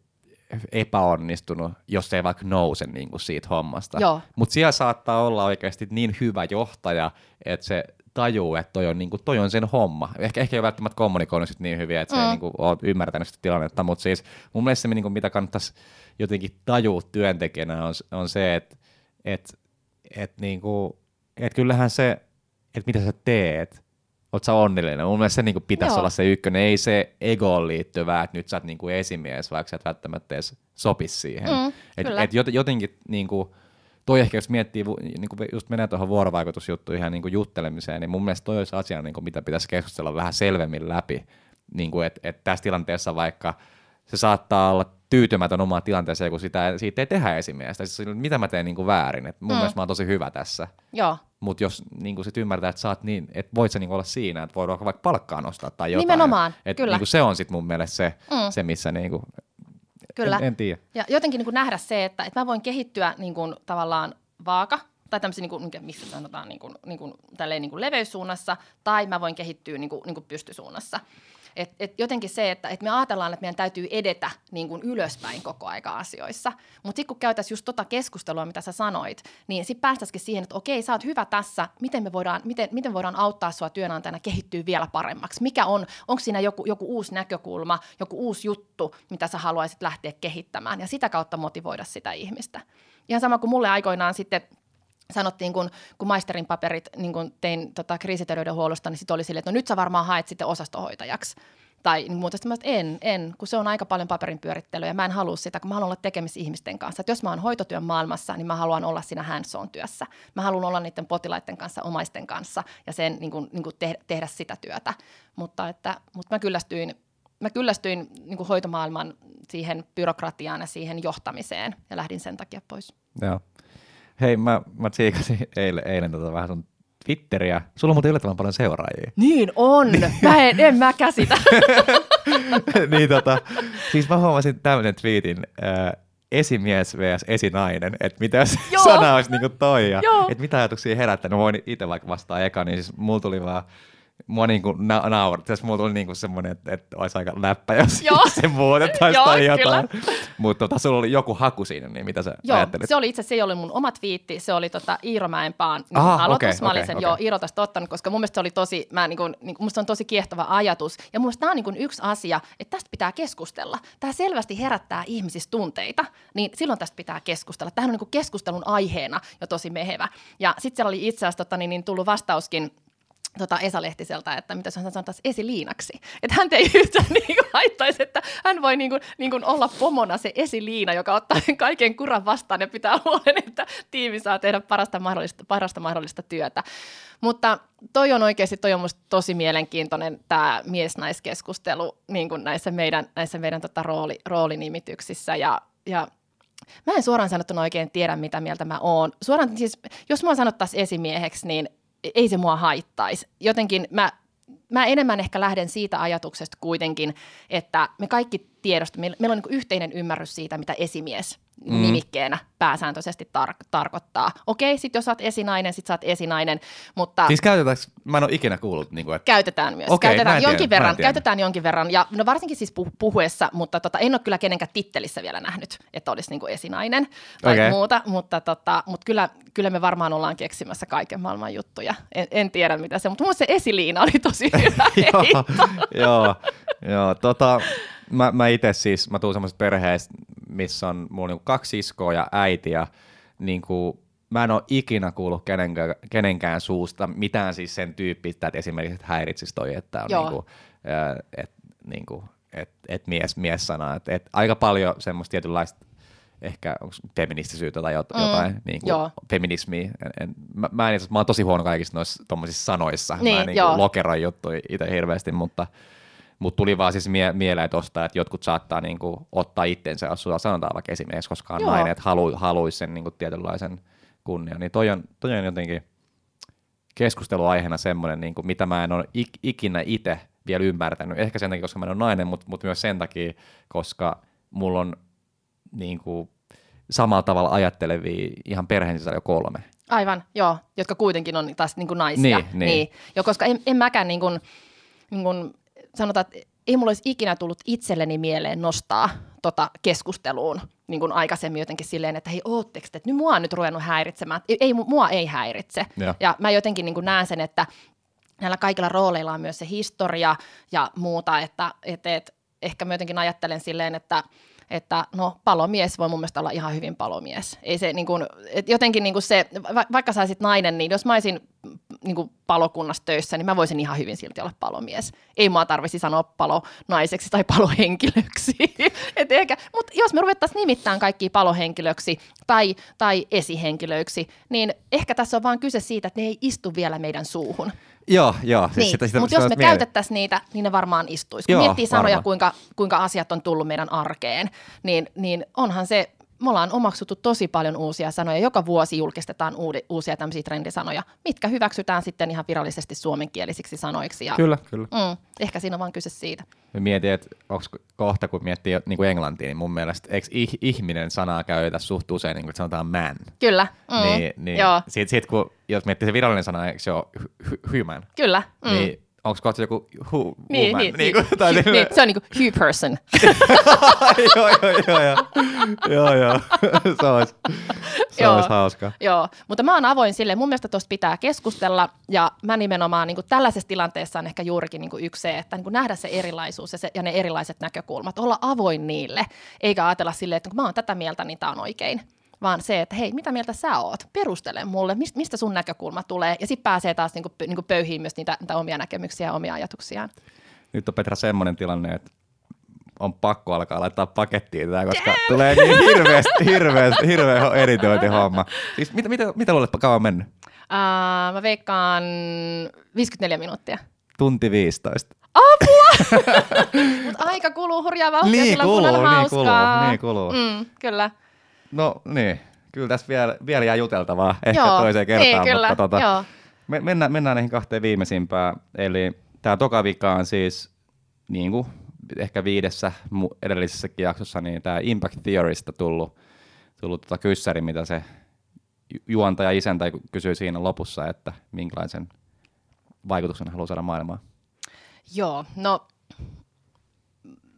epäonnistunut, jos ei vaikka nouse niin kuin siitä hommasta. Mutta siellä saattaa olla oikeasti niin hyvä johtaja, että se tajuu, että toi on, niin kuin, toi on sen homma. Ehkä, ehkä ei ole välttämättä kommunikoinut sit niin hyvin, että se mm. ei niin kuin, ole ymmärtänyt sitä tilannetta, mutta siis mun mielestä se, niin kuin, mitä kannattaisi jotenkin tajua työntekijänä on, on se, että, että että niinku, et kyllähän se, että mitä sä teet, oot sä onnellinen. Mun mielestä se niinku pitäisi Joo. olla se ykkönen, ei se egoon liittyvää, että nyt sä oot niinku esimies, vaikka sä et välttämättä edes sopisi siihen. Mm, et, et jotenkin niinku, toi ehkä jos miettii, niin kuin just menee tuohon vuorovaikutusjuttuihin ja niin juttelemiseen, niin mun mielestä toi olisi asia, niin kuin mitä pitäisi keskustella vähän selvemmin läpi. Niin kuin, että et tässä tilanteessa vaikka se saattaa olla tyytymätön omaan tilanteeseen, kun sitä, siitä ei tehdä esimiestä. Siis, mitä mä teen niin kuin väärin? Et mun mm. mielestä mä oon tosi hyvä tässä. Mutta jos niin kuin sit ymmärtää, että saat niin, että voit sä niin olla siinä, että voidaan vaikka palkkaa nostaa tai jotain. Nimenomaan, et, kyllä. Niin kuin se on sitten mun mielestä se, mm. se missä niin kuin, Kyllä. En, en tiedä. Ja jotenkin niin kuin nähdä se, että, että mä voin kehittyä niin kuin, tavallaan vaaka, tai tämmöisen, niin kuin, missä sanotaan, niin kuin, niin kuin, tälleen, niin kuin leveyssuunnassa, tai mä voin kehittyä niin kuin, niin kuin pystysuunnassa. Et, et jotenkin se, että et me ajatellaan, että meidän täytyy edetä niin kuin ylöspäin koko aika asioissa. Mutta sitten kun käytäisiin just tota keskustelua, mitä sä sanoit, niin sitten päästäisikin siihen, että okei, sä oot hyvä tässä, miten me voidaan, miten, miten voidaan auttaa sua työnantajana kehittyä vielä paremmaksi? Mikä on, onko siinä joku, joku uusi näkökulma, joku uusi juttu, mitä sä haluaisit lähteä kehittämään ja sitä kautta motivoida sitä ihmistä. Ihan sama kuin mulle aikoinaan sitten sanottiin, kun, kun maisterin paperit niin kun tein tota, kriisiterveydenhuollosta, niin sitten oli silleen, että no nyt sä varmaan haet sitten osastohoitajaksi. Tai niin muuta, että en, en, kun se on aika paljon paperin pyörittelyä ja mä en halua sitä, kun mä haluan olla tekemisissä ihmisten kanssa. Että jos mä oon hoitotyön maailmassa, niin mä haluan olla siinä hands työssä. Mä haluan olla niiden potilaiden kanssa, omaisten kanssa ja sen niin kuin, niin kuin tehdä, tehdä sitä työtä. Mutta, että, mutta mä kyllästyin, mä kyllästyin niin hoitomaailman siihen byrokratiaan ja siihen johtamiseen ja lähdin sen takia pois. Joo. Hei, mä, mä tsiikasin eilen, eilen tota vähän sun Twitteriä. Sulla on muuten yllättävän paljon seuraajia. Niin on. Mä en, en mä käsitä. *laughs* niin tota, siis mä huomasin tämmöinen tweetin, äh, esimies vs. esinainen, että mitä se sana olisi niinku toi ja että mitä ajatuksia herättänyt. Voin itse vaikka vastaa eka, niin siis mulla tuli vaan mua niinku na- naurat. Tässä mulla tuli niinku semmoinen, että, että olisi aika läppä, jos Joo. *laughs* se muutettaisiin tai jotain. Mutta tota, sulla oli joku haku siinä, niin mitä sä Joo, ajattelit? se oli itse se ei ollut mun oma twiitti, se oli tota Iiro Mäenpaan niin Aha, aloitus. okei, mä olin okei, sen okei. jo Iiro tästä ottanut, koska mun mielestä se oli tosi, mä niin kuin, niin, musta on tosi kiehtova ajatus. Ja mun mielestä tämä on niin kuin yksi asia, että tästä pitää keskustella. Tämä selvästi herättää ihmisissä tunteita, niin silloin tästä pitää keskustella. Tämähän on niin kuin keskustelun aiheena jo tosi mehevä. Ja sitten siellä oli itse asiassa tota, niin, niin tullut vastauskin tota Esa Lehtiseltä, että mitä hän sanotaan esiliinaksi. Että hän ei yhtään *laughs* niin kuin haittaisi, että hän voi niin kuin, niin kuin olla pomona se esiliina, joka ottaa kaiken kuran vastaan ja pitää huolen, että tiimi saa tehdä parasta mahdollista, parasta mahdollista työtä. Mutta toi on oikeasti, toi on musta tosi mielenkiintoinen tämä mies-naiskeskustelu niin kuin näissä meidän, näissä meidän tota rooli, roolinimityksissä ja, ja Mä en suoraan sanottuna oikein tiedä, mitä mieltä mä oon. Suoraan, siis, jos mua sanottaisiin esimieheksi, niin ei se mua haittaisi. Jotenkin mä, mä enemmän ehkä lähden siitä ajatuksesta kuitenkin, että me kaikki tiedosta, meillä, meillä on niin yhteinen ymmärrys siitä, mitä esimies mm. nimikkeenä pääsääntöisesti tar- tarkoittaa. Okei, sit jos sä oot esinainen, sit sä oot esinainen, mutta... Siis käytetäänkö, mä en ole ikinä kuullut, niin kuin, että Käytetään myös. Okei, käytetään jonkin tiedä, verran, käytetään jonkin verran. Ja no varsinkin siis puh- puhuessa, mutta tota, en ole kyllä kenenkään tittelissä vielä nähnyt, että olisi niinku esinainen tai Okei. muuta. Mutta, tota, mutta kyllä, kyllä, me varmaan ollaan keksimässä kaiken maailman juttuja. En, en tiedä mitä se, mutta mun se esiliina oli tosi *laughs* hyvä joo, joo, tota, mä, mä itse siis, mä tuun semmoisesta perheestä, missä on mulla niinku kaksi siskoa ja äiti ja niinku, mä en ole ikinä kuullut kenenkään, kenenkään suusta mitään siis sen tyyppistä, että esimerkiksi että häiritsisi toi, että on Joo. niinku, et, niinku, et, et mies, mies sana. Et, et aika paljon semmoista tietynlaista ehkä onko feministisyyttä tai Mm, jotain, niin kuin joo. feminismi. En, en, mä, mä, en, mä oon tosi huono kaikissa noissa tommosissa sanoissa. Niin, mä en niin joo. lokeroin juttuja itse hirveästi, mutta mutta tuli vaan siis mie- mieleen tuosta, että jotkut saattaa niinku ottaa itsensä, jos sulla sanotaan vaikka esimies, koska on Joo. nainen, että halu, haluaisi sen niinku tietynlaisen kunnian. Niin toi on, toi on jotenkin keskusteluaiheena semmoinen, niinku, mitä mä en ole ik- ikinä itse vielä ymmärtänyt. Ehkä sen takia, koska mä en ole nainen, mutta mut myös sen takia, koska mulla on niinku, samalla tavalla ajattelevia ihan perheen sisällä jo kolme. Aivan, joo, jotka kuitenkin on taas niin kuin naisia. Niin, niin. Jo, koska en, en mäkään niin kuin, niin kuin, sanotaan, että ei mulla olisi ikinä tullut itselleni mieleen nostaa tota keskusteluun niin kuin aikaisemmin jotenkin silleen, että hei, ootteko te, että nyt mua on nyt ruvennut häiritsemään. Ei, ei, mua ei häiritse. Joo. Ja mä jotenkin niin kuin näen sen, että näillä kaikilla rooleilla on myös se historia ja muuta, että et, et, ehkä mä jotenkin ajattelen silleen, että että no palomies voi mun mielestä olla ihan hyvin palomies. Ei se niin kuin, et jotenkin niin kuin se, va, vaikka sä olisit nainen, niin jos mä olisin niin kuin palokunnassa töissä, niin mä voisin ihan hyvin silti olla palomies. Ei mua tarvisi sanoa palonaiseksi tai palohenkilöksi. *laughs* Et ehkä, mutta jos me ruvettaisiin nimittämään kaikki palohenkilöksi tai, tai esihenkilöiksi, niin ehkä tässä on vaan kyse siitä, että ne ei istu vielä meidän suuhun. Joo, joo. Siis Niin, sitä, sitä, mutta jos me mietin. käytettäisiin niitä, niin ne varmaan istuisi. Kun Joo, miettii sanoja, varmaan. kuinka, kuinka asiat on tullut meidän arkeen, niin, niin onhan se, me ollaan omaksuttu tosi paljon uusia sanoja. Joka vuosi julkistetaan uudi, uusia tämmöisiä trendisanoja, mitkä hyväksytään sitten ihan virallisesti suomenkielisiksi sanoiksi. Ja, Kyllä, kyllä. Mm, ehkä siinä on vaan kyse siitä. Mä mietin, että onko kohta, kun miettii jo- niin kuin englantia, niin mun mielestä eikö ih- ihminen sanaa käytetä suht usein, niin kuin sanotaan man. Kyllä. Mm, Niin, niin Joo, sit, sit, kun, jos miettii se virallinen sana, eikö se ole human, kyllä. Mm. niin onko kohta joku who, Niin, woman? niin, niin, niin, kuin, tai hy, niin, se on niin kuin Hugh person. *laughs* joo, joo, joo, joo, joo, joo, *laughs* se olisi, se Joo. olisi hauska. Joo, mutta mä oon avoin sille. Mun mielestä tuosta pitää keskustella ja mä nimenomaan niin kuin tällaisessa tilanteessa on ehkä juurikin niin kuin yksi se, että niin kuin nähdä se erilaisuus ja, se, ja ne erilaiset näkökulmat, olla avoin niille, eikä ajatella silleen, että kun mä oon tätä mieltä, niin tää on oikein. Vaan se, että hei, mitä mieltä sä oot? Perustele mulle, mist- mistä sun näkökulma tulee. Ja sitten pääsee taas niin kuin, niin kuin pöyhiin myös niitä, niitä omia näkemyksiä ja omia ajatuksiaan. Nyt on Petra semmoinen tilanne, että on pakko alkaa laittaa pakettiin tätä, koska tulee niin hirveästi, hirveästi, hirveä editointihomma. Siis mitä, mitä, mitä luulet, kauan on mennyt? Uh, mä veikkaan 54 minuuttia. Tunti 15. *laughs* Mutta aika kuluu hurjaa vauhtia, Niin kun kuluu, on niin hauskaa. kuluu, niin kuluu. Mm, kyllä. No niin, kyllä tässä vielä, vielä jää juteltavaa ehkä Joo, toiseen kertaan, niin, kyllä, mutta tota, joo. me, mennään, mennään näihin kahteen viimeisimpään. Eli tämä toka vika on siis niin kuin ehkä viidessä edellisessäkin jaksossa, niin tämä Impact Theorysta tullut, tullut tota kyssäri, mitä se ju- juontaja isäntä kysyi siinä lopussa, että minkälaisen vaikutuksen haluaa saada maailmaan? Joo, no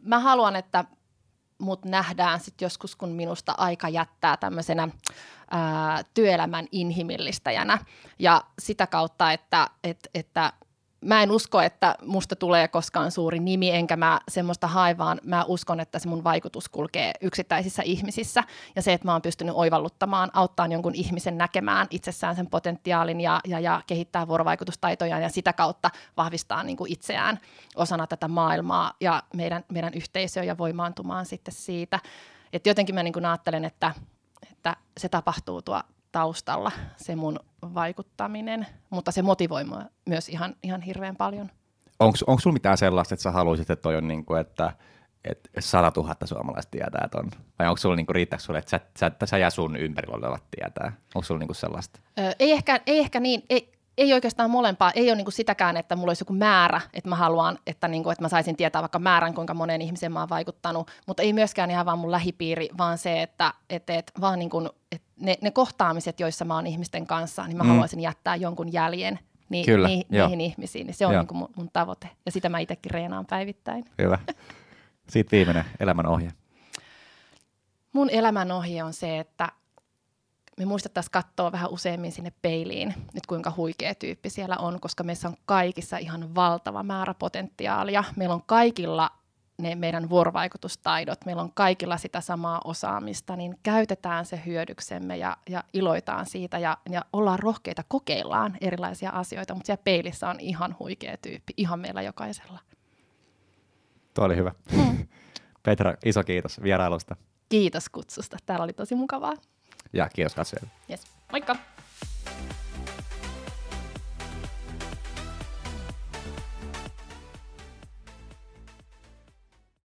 mä haluan, että mut nähdään sitten joskus, kun minusta aika jättää tämmöisenä ää, työelämän inhimillistäjänä. Ja sitä kautta, että, et, että mä en usko, että musta tulee koskaan suuri nimi, enkä mä semmoista hae, vaan mä uskon, että se mun vaikutus kulkee yksittäisissä ihmisissä. Ja se, että mä oon pystynyt oivalluttamaan, auttaa jonkun ihmisen näkemään itsessään sen potentiaalin ja, ja, ja kehittää vuorovaikutustaitoja ja sitä kautta vahvistaa niin kuin itseään osana tätä maailmaa ja meidän, meidän yhteisöä ja voimaantumaan sitten siitä. Että jotenkin mä niin kuin ajattelen, että, että se tapahtuu tuo taustalla se mun vaikuttaminen, mutta se motivoi mua myös ihan, ihan hirveän paljon. Onko sulla mitään sellaista, että sä haluaisit, että toi on niin kuin, että että 100 000 suomalaista tietää ton? Vai onko sulla niinku, riittääkö sulle, että sä, sä, sä ja sun ympärillä olevat tietää? Onko sulla niinku sellaista? Öö, ei, ehkä, ei ehkä niin, ei, ei oikeastaan molempaa. Ei ole niinku sitäkään, että mulla olisi joku määrä, että mä haluan, että, niinku, että mä saisin tietää vaikka määrän, kuinka moneen ihmiseen mä oon vaikuttanut, mutta ei myöskään ihan vaan mun lähipiiri, vaan se, että et, et, vaan niinku, et ne, ne kohtaamiset, joissa mä oon ihmisten kanssa, niin mä mm. haluaisin jättää jonkun jäljen ni, Kyllä, ni, niihin ihmisiin. Niin se on niinku mun, mun tavoite ja sitä mä itsekin reenaan päivittäin. Hyvä. Sitten viimeinen elämän ohje. Mun elämän ohje on se, että me muistettaisiin katsoa vähän useammin sinne peiliin, nyt kuinka huikea tyyppi siellä on, koska meissä on kaikissa ihan valtava määrä potentiaalia. Meillä on kaikilla ne meidän vuorovaikutustaidot, meillä on kaikilla sitä samaa osaamista, niin käytetään se hyödyksemme ja, ja iloitaan siitä ja, ja ollaan rohkeita, kokeillaan erilaisia asioita, mutta siellä peilissä on ihan huikea tyyppi, ihan meillä jokaisella. Tuo oli hyvä. Mm. *laughs* Petra, iso kiitos vierailusta. Kiitos kutsusta. Täällä oli tosi mukavaa. Ja kiitos katsojille. Yes. Moikka!